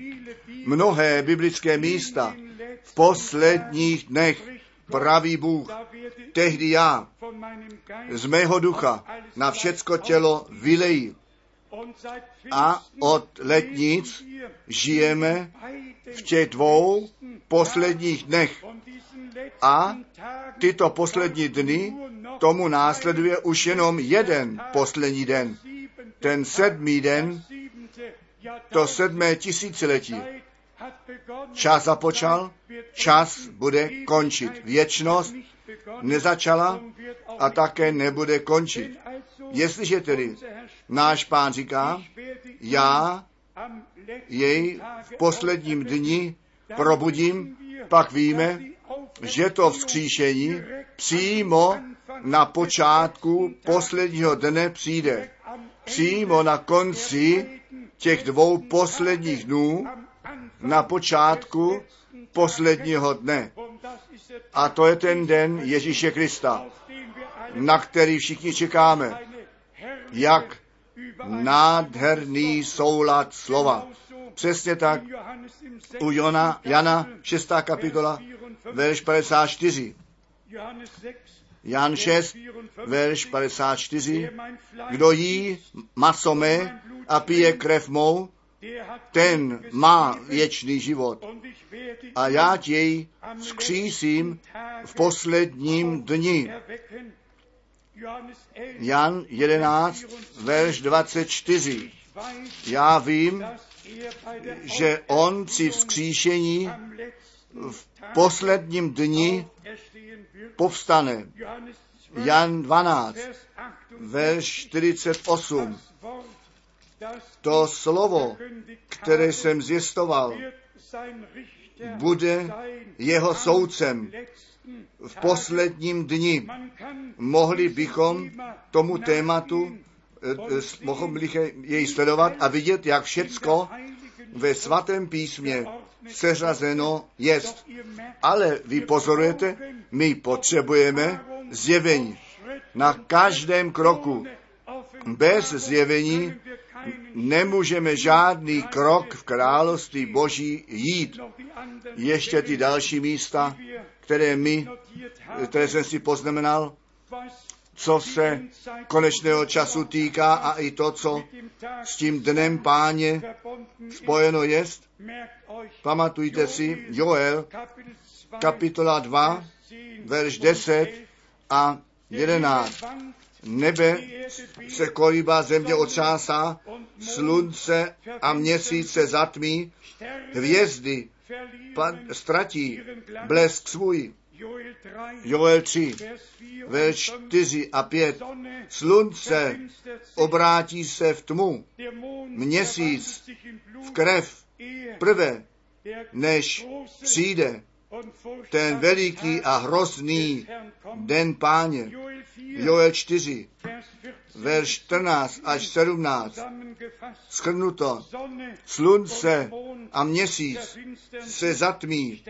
mnohé biblické místa. V posledních dnech pravý Bůh, tehdy já z mého ducha na všecko tělo vylejí. A od letnic žijeme v těch dvou posledních dnech. A tyto poslední dny tomu následuje už jenom jeden poslední den. Ten sedmý den, to sedmé tisíciletí. Čas započal, čas bude končit. Věčnost nezačala a také nebude končit. Jestliže tedy náš pán říká, já jej v posledním dni probudím, pak víme, že to vzkříšení přímo na počátku posledního dne přijde. Přímo na konci těch dvou posledních dnů, na počátku posledního dne. A to je ten den Ježíše Krista, na který všichni čekáme. Jak nádherný soulad slova. Přesně tak u Jona, Jana 6. kapitola, verš 54. Jan 6, verš 54. Kdo jí maso mé a pije krev mou, ten má věčný život. A já jej vzkřísím v posledním dni. Jan 11, verš 24. Já vím, že on při vzkříšení v posledním dni povstane. Jan 12, verš 48. To slovo, které jsem zjistoval, bude jeho soudcem v posledním dni. Mohli bychom tomu tématu mohli jej sledovat a vidět, jak všecko ve svatém písmě seřazeno jest. Ale vy pozorujete, my potřebujeme zjevení na každém kroku. Bez zjevení nemůžeme žádný krok v království Boží jít. Ještě ty další místa, které my, které jsem si poznamenal, co se konečného času týká a i to, co s tím dnem páně spojeno jest. Pamatujte si, Joel, kapitola 2, verš 10 a 11. Nebe se kolíbá, země otřásá, slunce a měsíc se zatmí, hvězdy ztratí blesk svůj. Joel 3, verš 4 a 5. Slunce obrátí se v tmu, měsíc v krev, prvé, než přijde ten veliký a hrozný den páně. Joel 4, verš 14 až 17. Schrnuto. Slunce a měsíc se zatmí,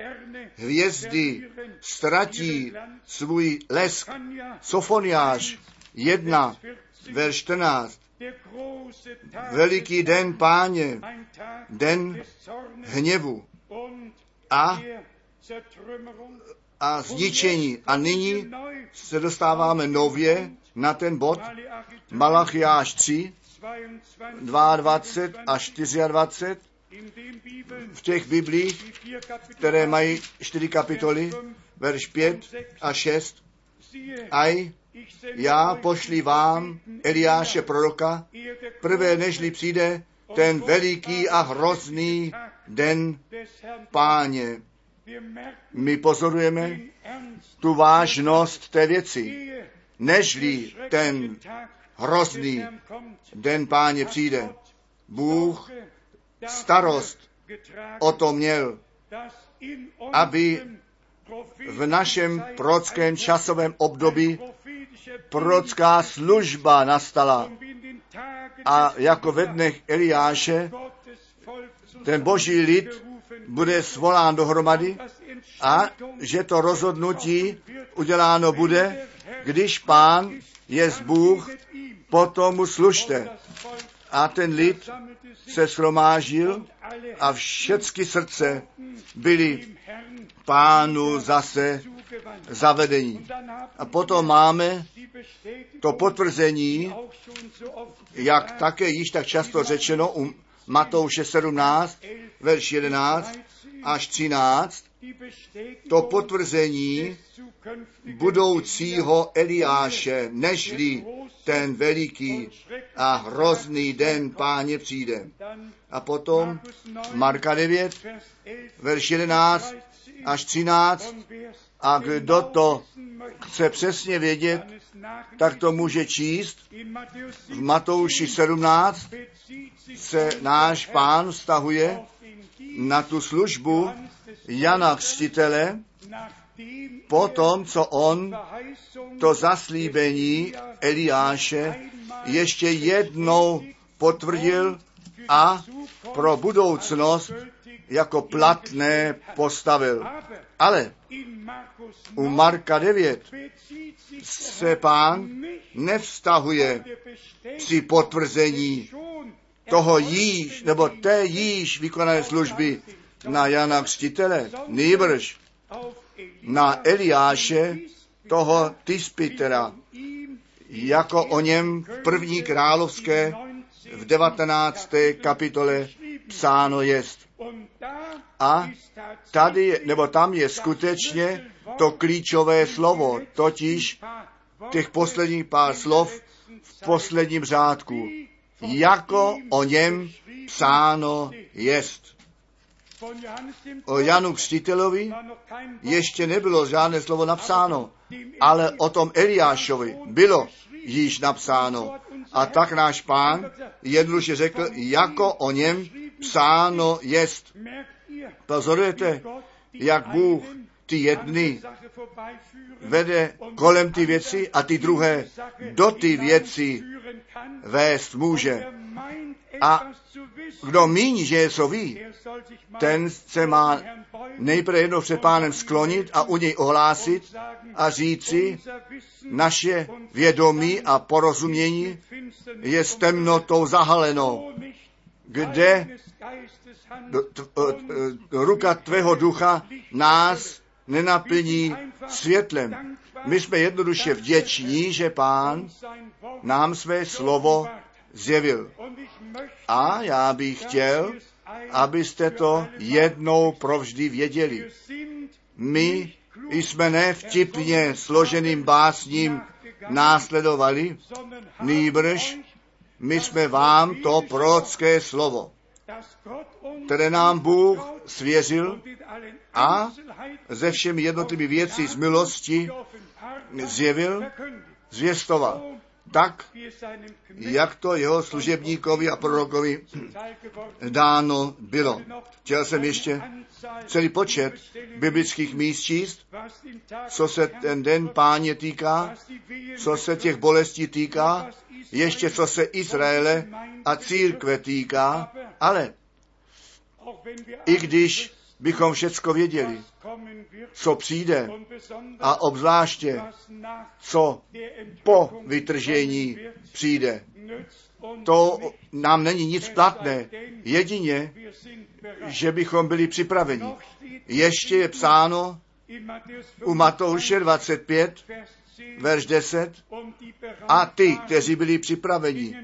hvězdy ztratí svůj lesk. Sofoniáš 1, verš 14. Veliký den páně, den hněvu. A a zničení. A nyní se dostáváme nově na ten bod Malachi Malachiáš 3, 22, 22 a 24 in den Bibeln, v těch biblích, které mají čtyři kapitoly, verš 5 a 6. siehe, Aj já pošli vám Eliáše proroka, prvé nežli přijde ten veliký a hrozný den páně. My pozorujeme tu vážnost té věci. Nežli ten hrozný den páně přijde. Bůh starost o to měl, aby v našem prorockém časovém období prorocká služba nastala. A jako ve dnech Eliáše ten boží lid bude svolán dohromady a že to rozhodnutí uděláno bude, když pán je Bůh, mit ihm potom mu služte. A ten lid se alle a všechny srdce Herrn pánu zase zavedení. A potom máme to potvrzení, jak také již tak často řečeno u Matouše 17, verš 11 až 13, die Bestätigung to potvrzení budoucího Eliáše, nežli ten veliký a hrozný den páně přijde. A potom Markus 9, Marka 9, Vers 11, verš 11 13, až 13, und wer's a kdo to chce přesně vědět, tak to může číst. V 17 Matouši 17 bezieht sich se náš pán vztahuje na tu službu Jana Křtitele, po tom, co on to zaslíbení Eliáše ještě jednou potvrdil a pro budoucnost jako platné postavil. Ale u 9 Marka 9 bezieht sich se pán nevztahuje při potvrzení toho jíž, nebo té jíž vykonané služby na Jana Křtitele, nýbrž na Eliáše, toho Tispitera, jako o něm v první královské v 19. kapitole psáno jest. A tady, nebo tam je skutečně to klíčové slovo, totiž těch posledních pár slov v posledním řádku, jako o něm psáno jest. O Janu Křtitelovi ještě nebylo žádné slovo napsáno, ale o tom Eliášovi bylo již napsáno. A tak náš pán jednoduše řekl, jako o něm psáno jest. Pozorujete, jak Bůh ty jedny vede kolem ty věci a ty druhé do ty věci vést může. A Kdo míní, že něco ví, ten se má nejprve jednou před pánem sklonit a u něj ohlásit a říci, naše vědomí a porozumění je s temnotou zahaleno, kde ruka tvého ducha nás nenaplní světlem. My jsme jednoduše vděční, že pán nám své slovo zjevil. A já bych chtěl, abyste to jednou provždy věděli. My jsme nevtipně složeným básním následovali, nýbrž my jsme vám to prorocké slovo, které nám Bůh svěřil a ze všemi jednotlivými věci z milosti zjevil, zvěstoval. Tak, jak to jeho služebníkovi a prorokovi dáno bylo. Chtěl jsem ještě celý počet biblických míst číst, co se ten den páně týká, co se těch bolestí týká, ještě co se Izraele a církve týká, ale i když bychom všecko věděli, co přijde a obzvláště, co po vytržení přijde. To nám není nic platné, jedině, že bychom byli připraveni. Ještě je psáno u Matouše 25, 25, Vers 10, verš 10, und die bereit a ty, kteří byli připraveni,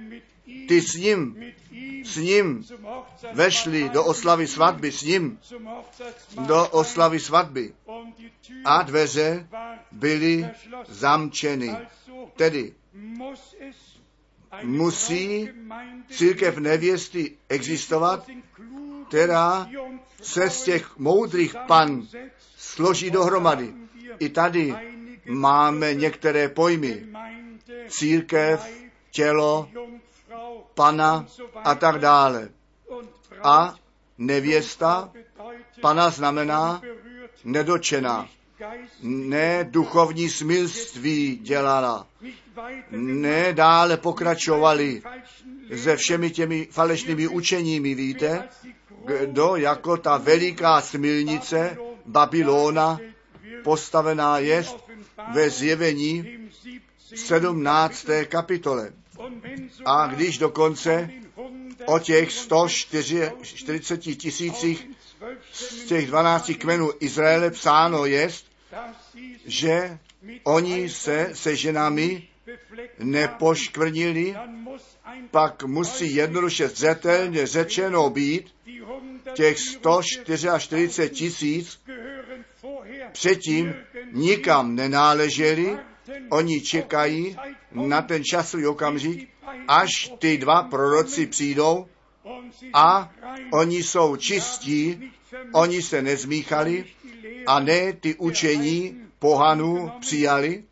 ty s ním, s ním vešli do oslavy svatby, s ním do oslavy svatby a dveře byly zamčeny. Tedy musí církev nevěsty existovat, která se z těch moudrých pan složí dohromady. I tady máme některé pojmy. Církev, tělo, pana a tak dále. A nevěsta pana znamená nedočená. Ne duchovní smilství dělala. Ne dále pokračovali se všemi těmi falešnými učeními, víte, kdo jako ta veliká smilnice Babylona postavená je ve zjevení im 17. 17. kapitole. A když dokonce o těch 140 tisících z těch 12 kmenů Izraele psáno je, že oni se se ženami nepoškvrnili, pak musí jednoduše zřetelně řečeno být, těch 144 tisíc předtím nikam nenáleželi, oni čekají na ten časový okamžik, až ty dva proroci přijdou a oni jsou čistí, oni se nezmíchali a ne ty učení pohanů přijali.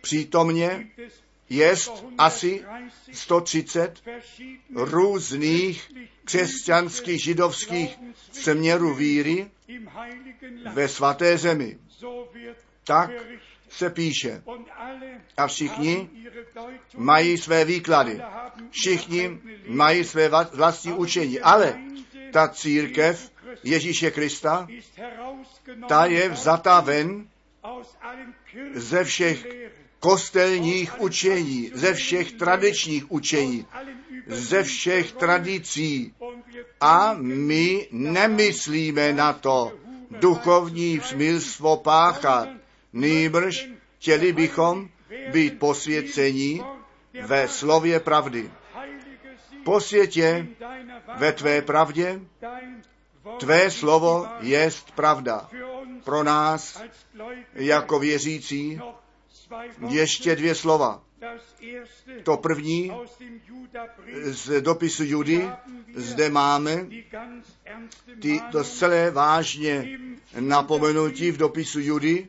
Přítomně je asi 130 různých křesťanských židovských směrů víry ve svaté zemi. Tak se píše. A všichni mají své výklady. Všichni mají své vlastní učení. Ale ta církev Ježíše Krista, ta je vzata ven ze všech kostelních učení, ze všech tradičních učení, ze všech tradicí. A my nemyslíme na to duchovní smilstvo páchat. Nýbrž chtěli bychom být posvěcení ve slově pravdy. Posvětě ve tvé pravdě, tvé slovo jest pravda. Pro nás, jako věřící, ještě dvě slova. To první z dopisu Judy, zde máme ty, to celé vážně napomenutí v dopisu Judy.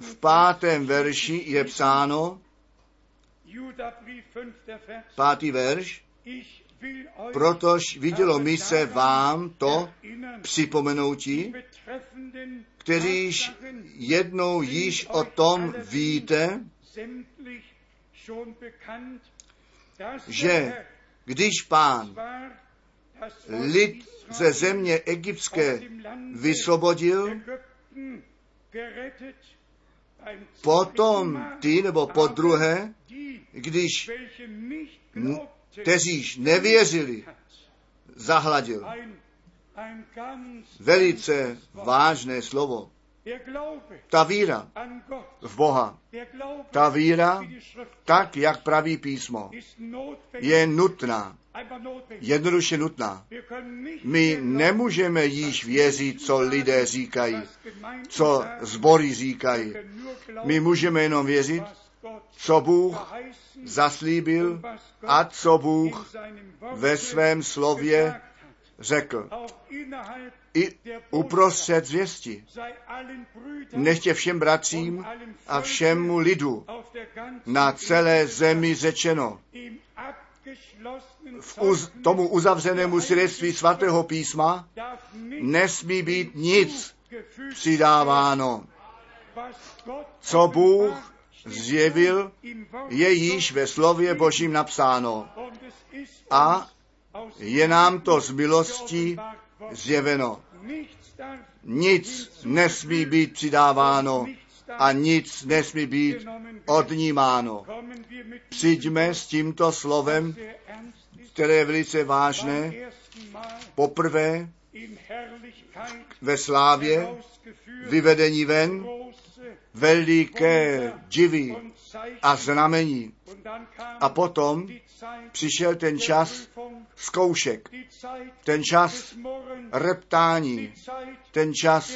V pátém verši je psáno, pátý verš, protož vidělo mi se vám to připomenutí, kteříž jednou již o tom víte, že když pán lid ze země egyptské vysvobodil, potom ty nebo po druhé, když kteříž nevěřili, zahladil. Velice vážné slovo. Ta víra v Boha, ta víra, tak jak praví písmo, je nutná, jednoduše nutná. My nemůžeme již věřit, co lidé říkají, co zbory říkají. My můžeme jenom věřit, co Bůh zaslíbil a co Bůh ve svém slově řekl. I uprostřed zvěsti. Nechtě všem bratřím a všemu lidu na celé zemi řečeno. V uz, tomu uzavřenému svědectví svatého písma nesmí být nic přidáváno. Co Bůh zjevil, je již ve slově Božím napsáno. A je nám to z milostí zjeveno. Nic nesmí být přidáváno a nic nesmí být odnímáno. Přijďme s tímto slovem, které je velice vážné, poprvé ve slávě, vyvedení ven, veliké divy a znamení. A potom přišel ten čas zkoušek, ten čas reptání, ten čas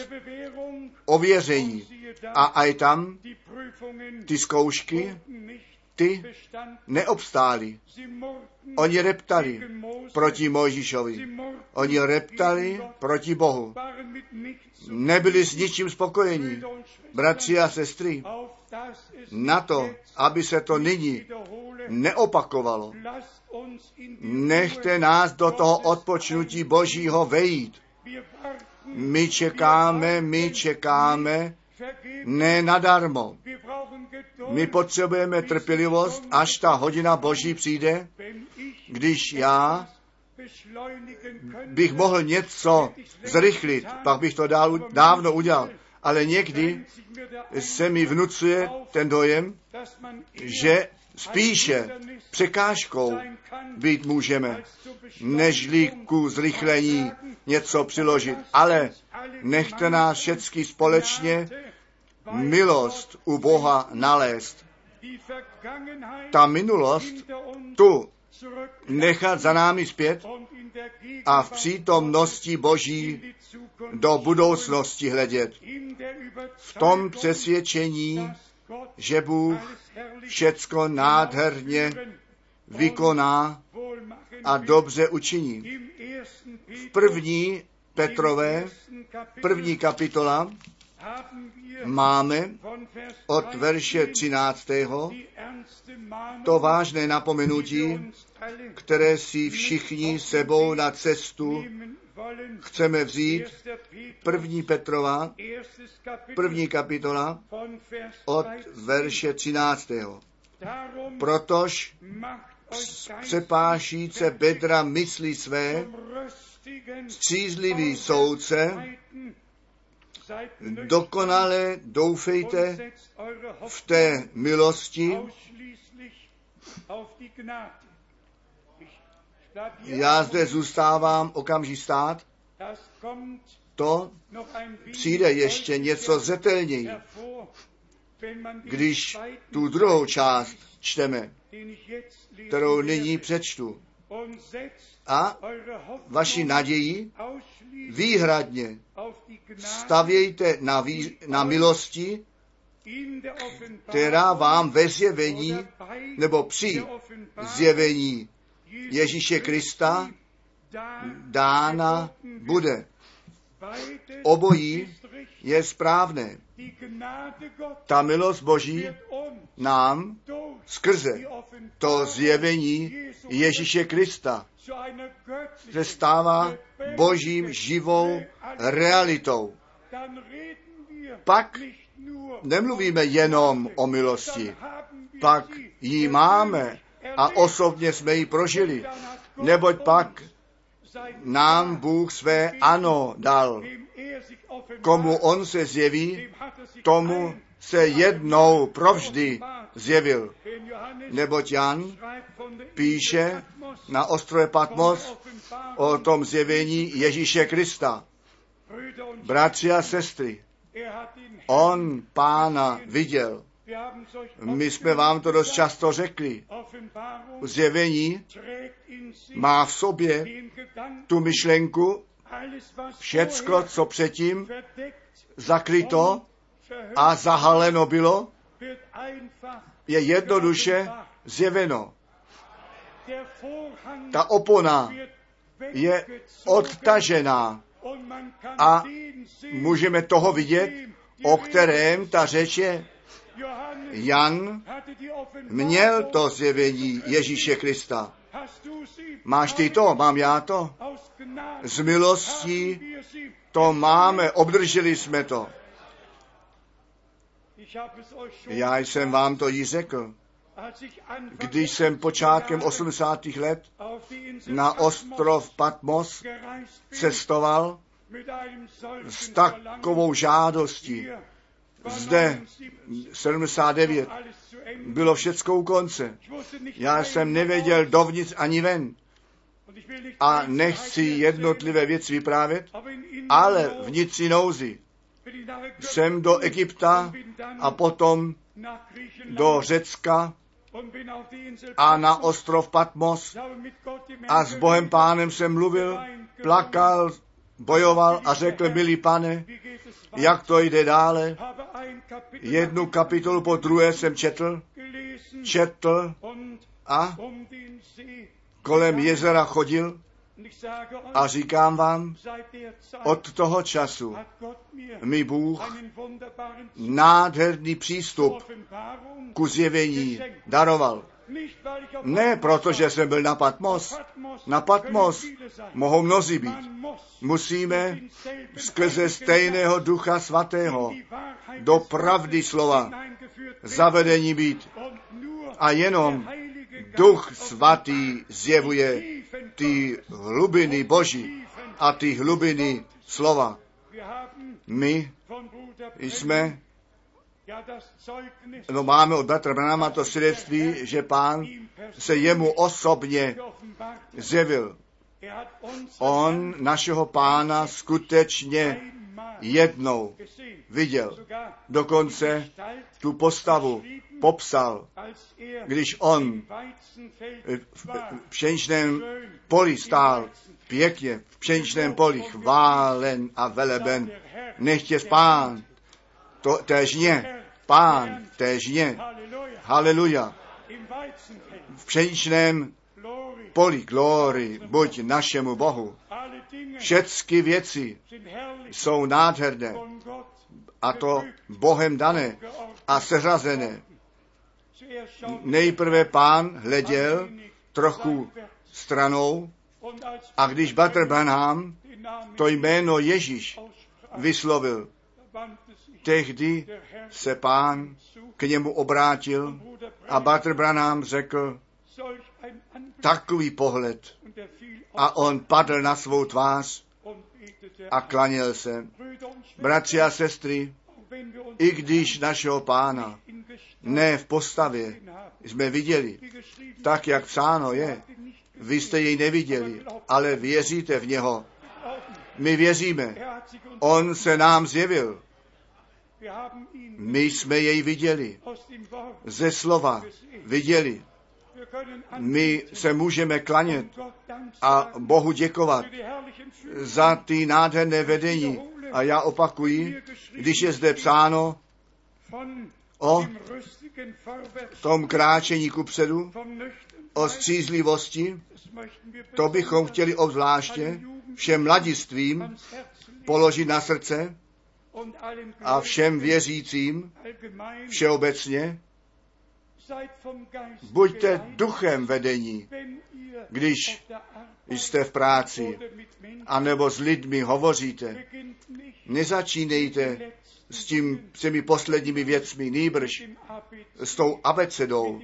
ověření. A aj tam ty zkoušky, ty neobstály. Oni reptali proti Mojžíšovi. Oni reptali proti Bohu. Nebyli s ničím spokojení. Bratři a sestry, na to, aby se to nyní neopakovalo, nechte nás do toho odpočnutí Božího vejít. My čekáme, my čekáme, ne nadarmo. My potřebujeme trpělivost, až ta hodina Boží přijde, když já bych mohl něco zrychlit, pak bych to dál, dávno udělal. Ale někdy se mi vnucuje ten dojem, že spíše překážkou být můžeme, nežli ku zrychlení něco přiložit. Ale nechte nás všecky společně milost u Boha nalézt. Ta minulost tu nechat za námi zpět a v přítomnosti Boží do budoucnosti hledět. V tom přesvědčení, že Bůh všecko nádherně vykoná a dobře učiní. Petrus, První Petrové, první kapitola, máme od 13 verše 13. die ernste Mahnung, to vážné napomenutí, které si všichni sebou na cestu. Chceme vzít. 1. Petrus, První Petrova, první kapitola od 13. verše 13. Darum Protož přepášíce bedra mysli své, střízlivý nüchtern dokonale doufejte v té milosti. Já zde zůstávám okamžik stát. To přijde ještě něco zetelněji, když tu druhou část čteme, kterou nyní přečtu. A vaši naději výhradně stavějte na, vý, na milosti, která vám ve zjevení nebo při zjevení Ježíše Krista dána bude. Obojí je správné. Ta milost Boží nám skrze to zjevení Ježíše Krista se stává božím živou realitou. Pak Nemluvíme jenom o milosti, pak ji máme a osobně jsme ji prožili, neboť pak nám Bůh své ano dal. Komu on se zjeví, tomu se jednou provždy zjevil. Neboť Jan píše na ostrově Patmos o tom zjevení Ježíše Krista. Bratři a sestry, on pána viděl. My jsme vám to dost často řekli. Zjevení má v sobě tu myšlenku, všecko, co předtím zakryto a zahaleno bylo, je jednoduše zjeveno. Ta opona je odtažená a můžeme toho vidět, o kterém ta řeč je. Jan měl to zjevení Ježíše Krista. Máš ty to, mám já to. Z milostí to máme, obdrželi jsme to. Já jsem vám to již řekl. když jsem počátkem 80. let na ostrov Patmos cestoval s takovou žádostí. Zde 79 79 alles zu Ende. bylo všecko u konce. Já jsem nevěděl dovnitř ani ven a nechci jednotlivé věci vyprávět, ale vnitřní nouzi jsem do Egypta a potom do Řecka a na ostrov Patmos a s Bohem Pánem jsem mluvil, plakal, bojoval a řekl, milý pane, jak to jde dále. Jednu kapitolu po druhé jsem četl, četl a kolem jezera chodil a říkám vám, od toho času mi Bůh nádherný přístup ku zjevení daroval. Ne protože jsem byl na Patmos. Na Patmos mohou mnozí být. Musíme skrze stejného Ducha Svatého do pravdy slova zavedení být. A jenom Duch Svatý zjevuje ty hlubiny Boží a ty hlubiny slova. My jsme, no máme od bratra Branama to svědectví, že pán se jemu osobně zjevil. On našeho pána skutečně jednou viděl. Dokonce tu postavu popsal, když on v pšeničném poli stál pěkně, v pšeničném poli chválen a veleben. Nechtě pán, to, té žně, pán, té žně, Halleluja. haleluja, v pšeničném poli, glory, buď našemu Bohu. Všechny věci jsou nádherné. A to Bohem dané a seřazené. Nejprve pán hleděl trochu stranou a když Bater Branham to jméno Ježíš vyslovil, tehdy se pán k němu obrátil a Bater Branham řekl takový pohled a on padl na svou tvář a an. klaněl se. Bratři a sestry, i když našeho pána ne v postavě jsme viděli, tak jak psáno je, vy jste jej neviděli, ale věříte v něho. My věříme. On se nám zjevil. My jsme jej viděli. Ze slova viděli. My se můžeme klanět a Bohu děkovat za ty nádherné vedení. A já opakuji, když je zde psáno o tom kráčení kupředu, o střízlivosti, to bychom chtěli obzvláště všem mladistvím položit na srdce a všem věřícím všeobecně. Buďte duchem vedení, když jste v práci, anebo s lidmi hovoříte. Nezačínejte s, tím, s těmi posledními věcmi, nýbrž s tou abecedou,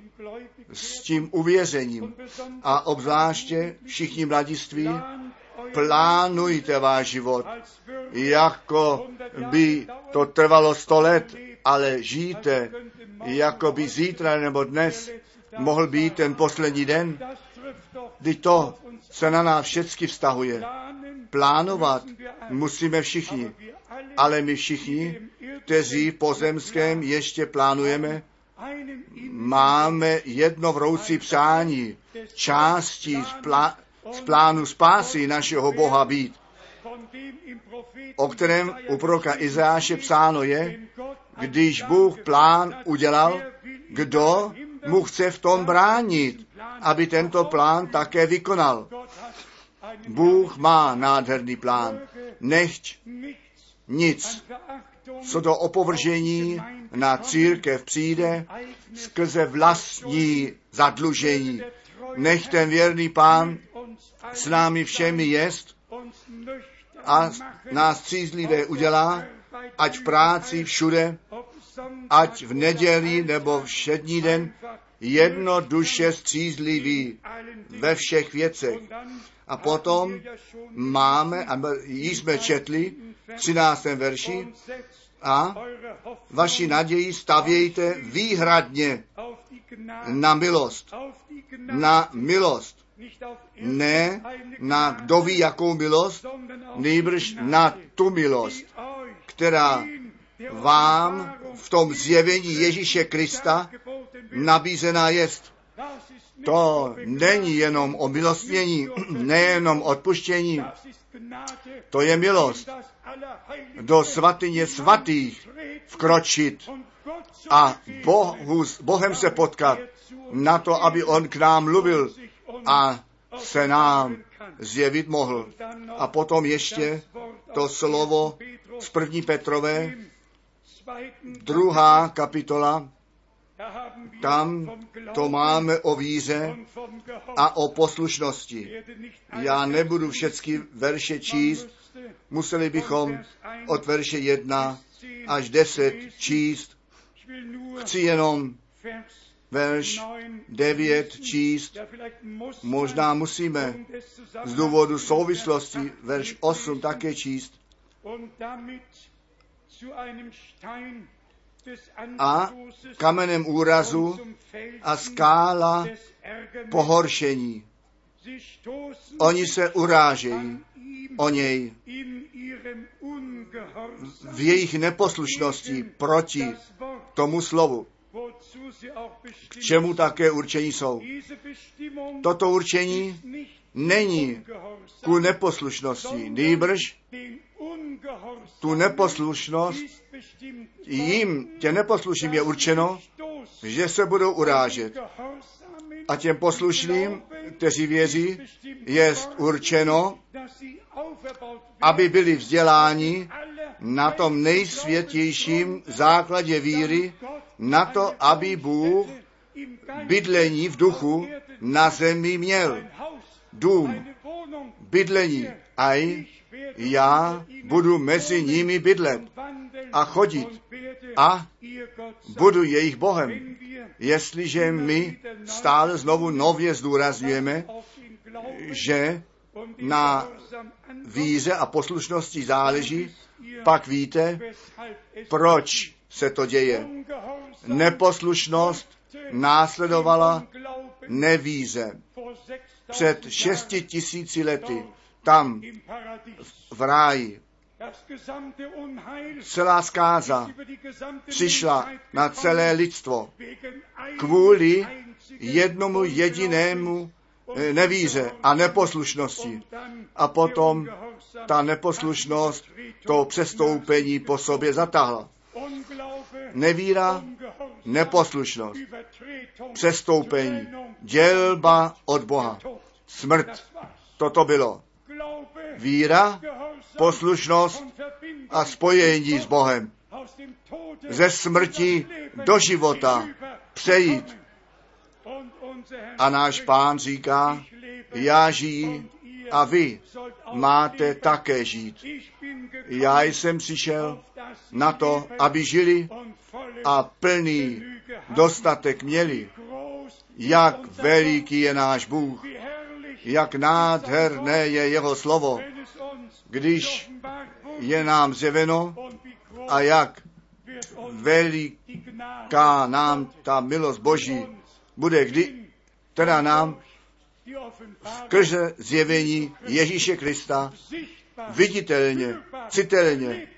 s tím uvěřením. A obzvláště všichni mladiství, plánujte váš život, jako by to trvalo sto let, ale žijte, jako by zítra nebo dnes mohl být ten poslední den. Kdy to se na nás všechny vztahuje. Plánovat musíme všichni, ale my všichni, kteří pozemském ještě plánujeme, máme jedno vroucí přání, částí plá, z plánu spásy našeho Boha být, o kterém u proroka Izáše psáno je, když Bůh plán udělal, kdo mu chce v tom bránit, aby tento plán také vykonal. Bůh má nádherný plán. Nechť nic, co do opovržení na církev přijde skrze vlastní zadlužení. Nech ten věrný pán s námi všemi jest a nás střízlivé udělá, ať v práci všude, ať v neděli nebo všední den, jednoduše střízlivý ve všech věcech. A potom máme, a již jsme četli, v 13. verši, a vaši naději stavějte výhradně na milost. Na milost. Ne na kdo ví jakou milost, nejbrž na tu milost, která vám v tom zjevení Ježíše Krista nabízená jest. To není jenom o milostnění, nejenom odpuštění, to je milost. Do svatyně svatých vkročit a Bohu, s Bohem se potkat na to, aby On k nám mluvil a se nám zjevit mohl. A potom ještě to slovo z první Petrové, druhá kapitola, tam to máme o víře a o poslušnosti. Já nebudu všechny verše číst, museli bychom od verše 1 až 10 číst. Chci jenom verš 9 číst. Možná musíme z důvodu souvislosti verš 8 také číst. A kamenem úrazu a skála pohoršení. Oni se urážejí o něj v jejich neposlušnosti proti tomu slovu, k čemu také určení jsou. Toto určení není ku neposlušnosti, nýbrž tu neposlušnost jim, tě neposlušným je určeno, že se budou urážet. A těm poslušným, kteří věří, je určeno, aby byli vzděláni na tom nejsvětějším základě víry, na to, aby Bůh bydlení v duchu na zemi měl. Dům, bydlení, aj já budu mezi nimi bydlet a chodit a budu jejich Bohem. Jestliže my stále znovu nově zdůrazňujeme, že na víře a poslušnosti záleží, pak víte, proč se to děje. Neposlušnost následovala nevíze. Před šesti tisíci lety tam v ráji celá zkáza přišla na celé lidstvo kvůli jednomu jedinému nevíře a neposlušnosti. A potom ta neposlušnost to přestoupení po sobě zatáhla. Nevíra, neposlušnost, přestoupení, dělba od Boha, smrt. Toto bylo. Víra, poslušnost a spojení s Bohem. Ze smrti do života přejít. A náš pán říká, já žiji a vy máte také žít. Já jsem přišel na to, aby žili a plný dostatek měli. Jak veliký je náš Bůh, jak nádherné je jeho slovo, když je nám zjeveno a jak veliká nám ta milost Boží bude, kdy teda nám skrze zjevení Ježíše Krista viditelně, citelně,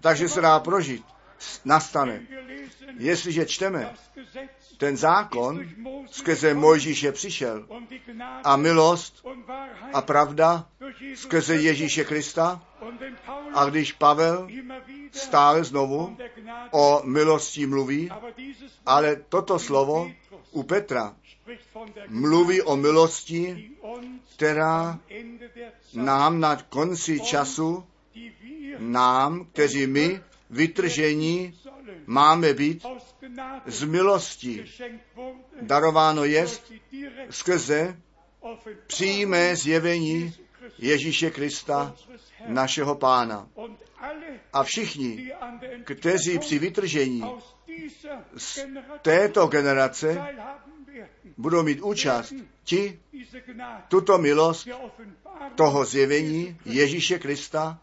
takže se dá prožít, nastane. Jestliže čteme, ten zákon skrze Mojžíše přišel a milost a pravda skrze Ježíše Krista a když Pavel stále znovu o milosti mluví, ale toto slovo u Petra mluví o milosti, která nám na konci času, nám, kteří my, vytržení, máme být z milosti. Darováno je skrze přímé zjevení Ježíše Krista, našeho pána. A všichni, kteří při vytržení z této generace budou mít účast ti tuto milost toho zjevení Ježíše Krista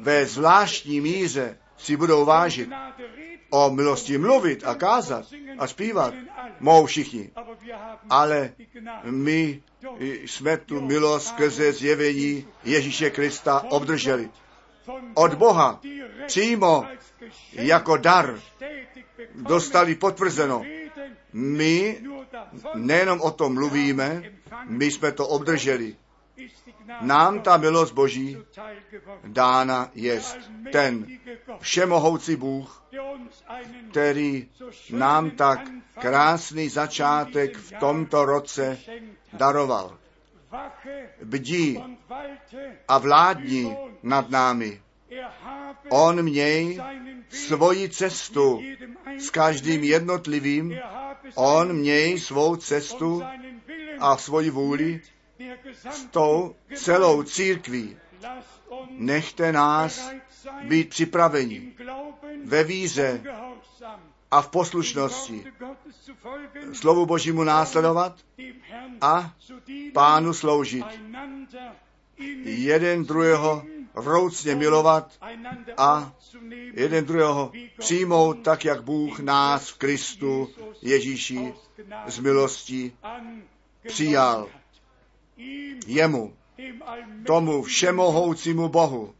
ve zvláštní míře si budou vážit. O milosti mluvit a kázat a zpívat mohou všichni. Ale my jsme tu milost skrze zjevení Ježíše Krista obdrželi. Od Boha přímo jako dar dostali potvrzeno. My nejenom o tom mluvíme, my jsme to obdrželi. Nám ta milost Boží dána jest. Ten všemohoucí Bůh, který nám tak krásný začátek v tomto roce daroval. Bdí a vládní nad námi. On měj svoji cestu s každým jednotlivým. On měj svou cestu a svoji vůli s tou celou církví. Nechte nás být připraveni ve víře a v poslušnosti slovu Božímu následovat a pánu sloužit. Jeden druhého vroucně milovat a jeden druhého přijmout tak, jak Bůh nás v Kristu Ježíši z angenommen přijal. jemu, tomu všemohoucímu Bohu,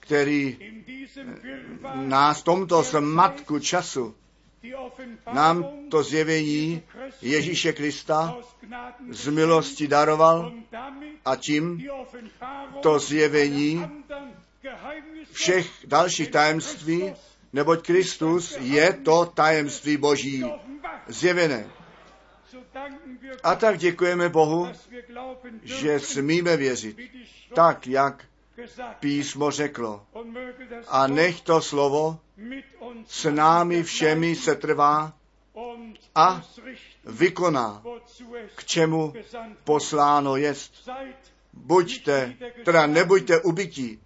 který nás tomto zmatku času nám to zjevení Ježíše Krista z milosti daroval a tím to zjevení všech dalších tajemství, neboť Kristus je to tajemství Boží zjevené. A tak děkujeme Bohu, že smíme věřit, tak jak písmo řeklo. A nech to slovo s námi všemi se trvá a vykoná, k čemu posláno jest. Buďte, teda nebuďte Glauben,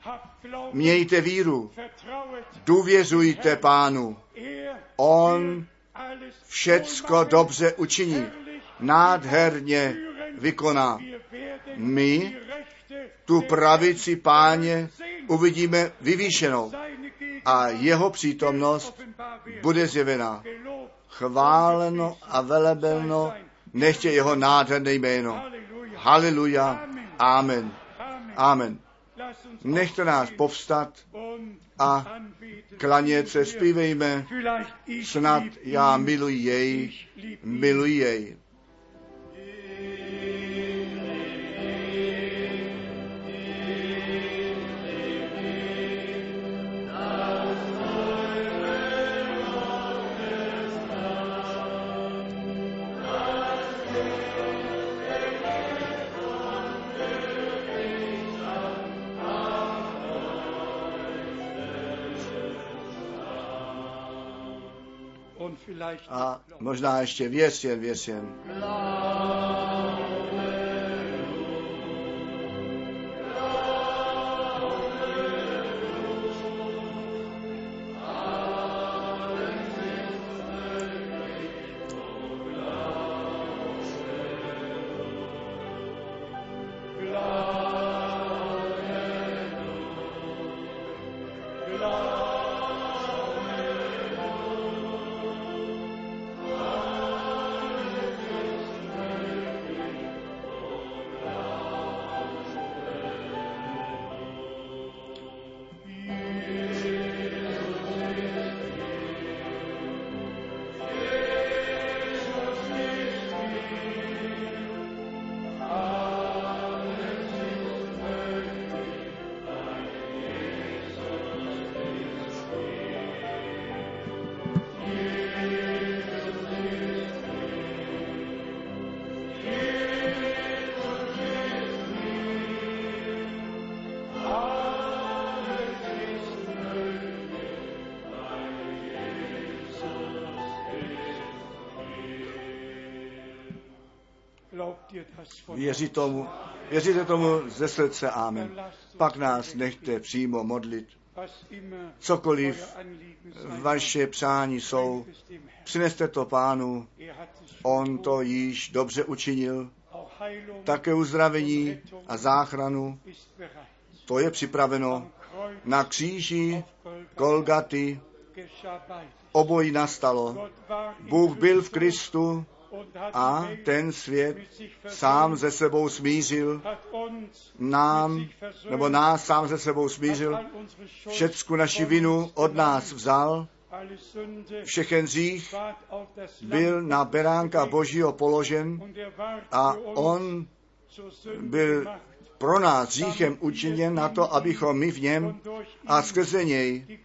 mějte víru, důvěřujte pánu. er On všecko dobře učiní, nádherně vykoná. My Tu pravici páně uvidíme vyvýšenou a jeho přítomnost bude zjevená. Chváleno a velebelno nechtě jeho nádherné jméno. Haleluja. Amen. Amen. Nechte nás povstat a klanět se, zpívejme. Snad já miluji jej, miluji jej. A možná ještě věř jen, věř jen. Věří tomu, věříte tomu ze srdce, amen. Pak nás nechte přímo modlit. cokoliv vaše přání jsou, přineste to pánu, on to již dobře učinil, také uzdravení a záchranu, to je připraveno na kříži Golgaty, obojí nastalo. Bůh byl v Kristu a ten svět sám ze sebou smířil, nám, nebo nás sám ze sebou smířil, všecku naši vinu od nás vzal, všechen hřích byl na beránka Božího položen a on byl pro nás hříchem učiněn na to, abychom my v něm a skrze něj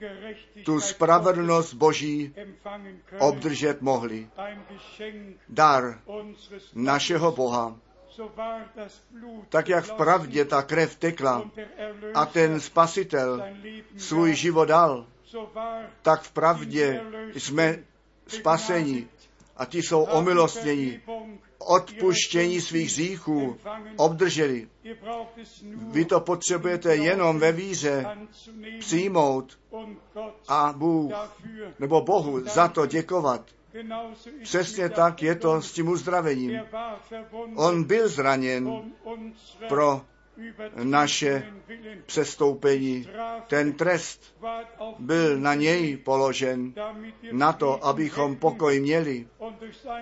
tu spravedlnost Boží obdržet mohli. Dar našeho. Boha. Tak jak v pravdě ta krev tekla a ten spasitel svůj život dal, tak v pravdě jsme spaseni a ti jsou omilostněni, odpuštění svých hříchů obdrželi. Vy to potřebujete jenom ve víře přijmout a Bůh nebo Bohu za to děkovat. Přesně tak je to s tím uzdravením. On byl zraněn pro naše přestoupení. Ten trest byl na něj položen, na to, abychom pokoj měli.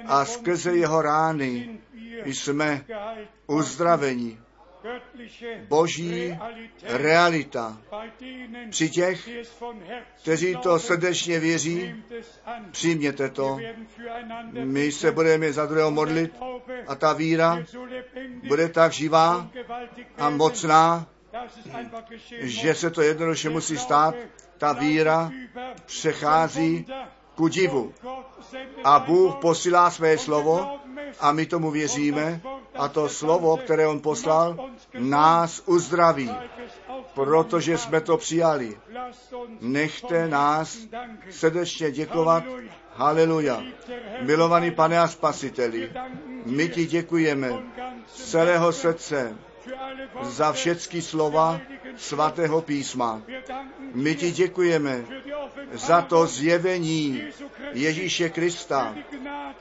A skrze jeho rány jsme uzdraveni. Boží realita. Při těch, kteří to srdečně věří, přijměte to. My se budeme za druhého modlit a ta víra bude tak živá a mocná, že se to jednoduše musí stát. Ta víra přechází ku divu. A Bůh posílá své slovo a my tomu věříme a to slovo, které on poslal, nás uzdraví, protože jsme to přijali. Nechte nás srdečně děkovat. Haleluja. Milovaný pane a spasiteli, my ti děkujeme z celého srdce za všechny slova svatého písma. My ti děkujeme za to zjevení Ježíše Krista,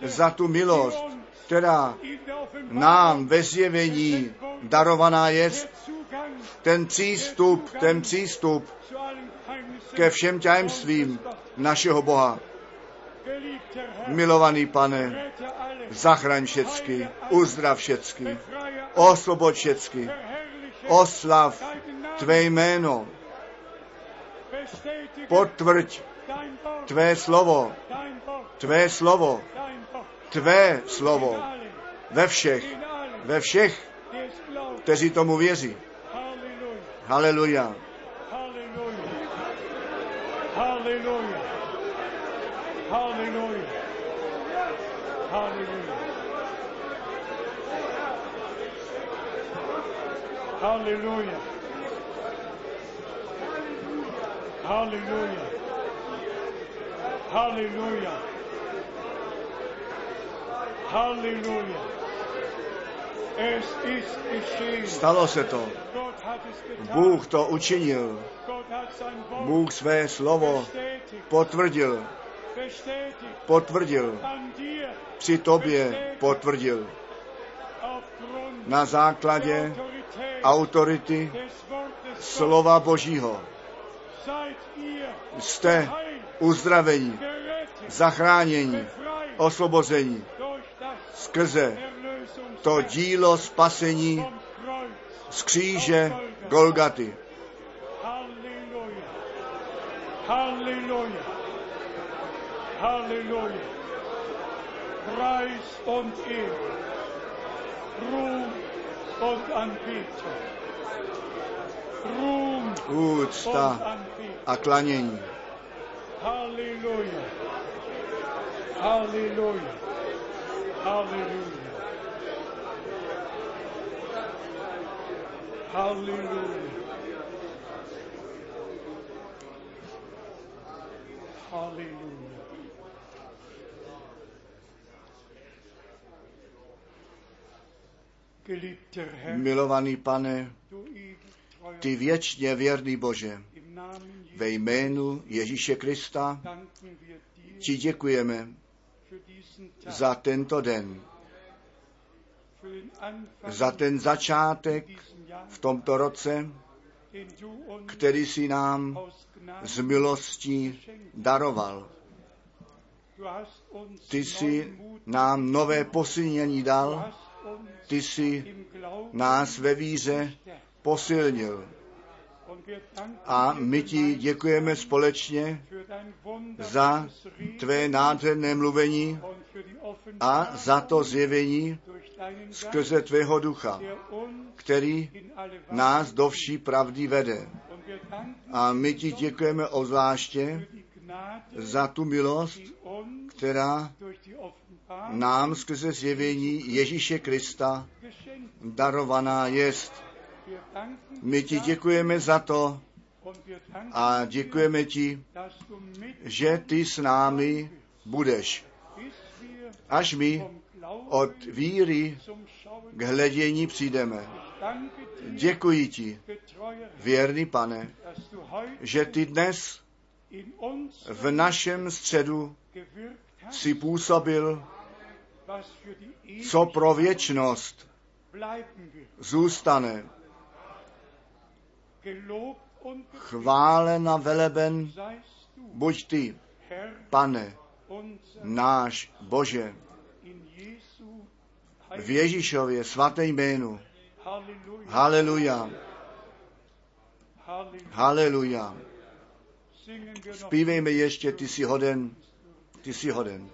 za tu milost, která nám ve zjevení darovaná je, ten přístup, ten přístup ke všem tajemstvím našeho Boha. Milovaný pane, zachraň všecky, uzdrav všecky, osvobod všecky, oslav tvé jméno, potvrď tvé slovo, tvé slovo, tvé slovo ve všech, ve všech, kteří tomu věří. Haleluja. Halleluja. Halleluja. Halleluja. Halleluja. Halleluja. Halleluja. Halleluja. Es ist geschehen. Stalo se to. Bůh to učinil. Bůh své slovo potvrdil. Potvrdil. Při tobě potvrdil. Na základě autority slova Božího jste uzdravení, zachránění, osvobození skrze to dílo spasení z kříže Golgaty. Halleluja. Halleluja. Preis und Ehre. Ruhm und Anbetung. Úcta a klanění. Halleluja. Halleluja. Halleluja. Halleluja. Halleluja. Geliebter Herr, Milovaný pane, ty věčně věrný Bože, Ve jménu Ježíše Krista ti děkujeme za tento den, za ten začátek v tomto roce, který si nám z milostí daroval. Ty si neuen Mut, nám nové posilnění dal, ty si im Glauben nás ve víře. Posilnil. A my ti děkujeme společně za tvé nádherné mluvení a za to zjevení skrze tvého ducha, který nás do vší pravdy vede. A my ti děkujeme obzvláště za tu milost, která nám skrze zjevení Ježíše Krista darovaná jest. My ti děkujeme za to a děkujeme ti, že ty s námi budeš. Až my od víry k hledění přijdeme. Děkuji ti, věrný pane, že ty dnes v našem středu si působil, co pro věčnost zůstane. Chválen a veleben buď ty, pane, náš Bože, v Ježíšově svaté jménu. Haleluja, haleluja. Zpívejme ještě, ty jsi hoden, ty jsi hoden.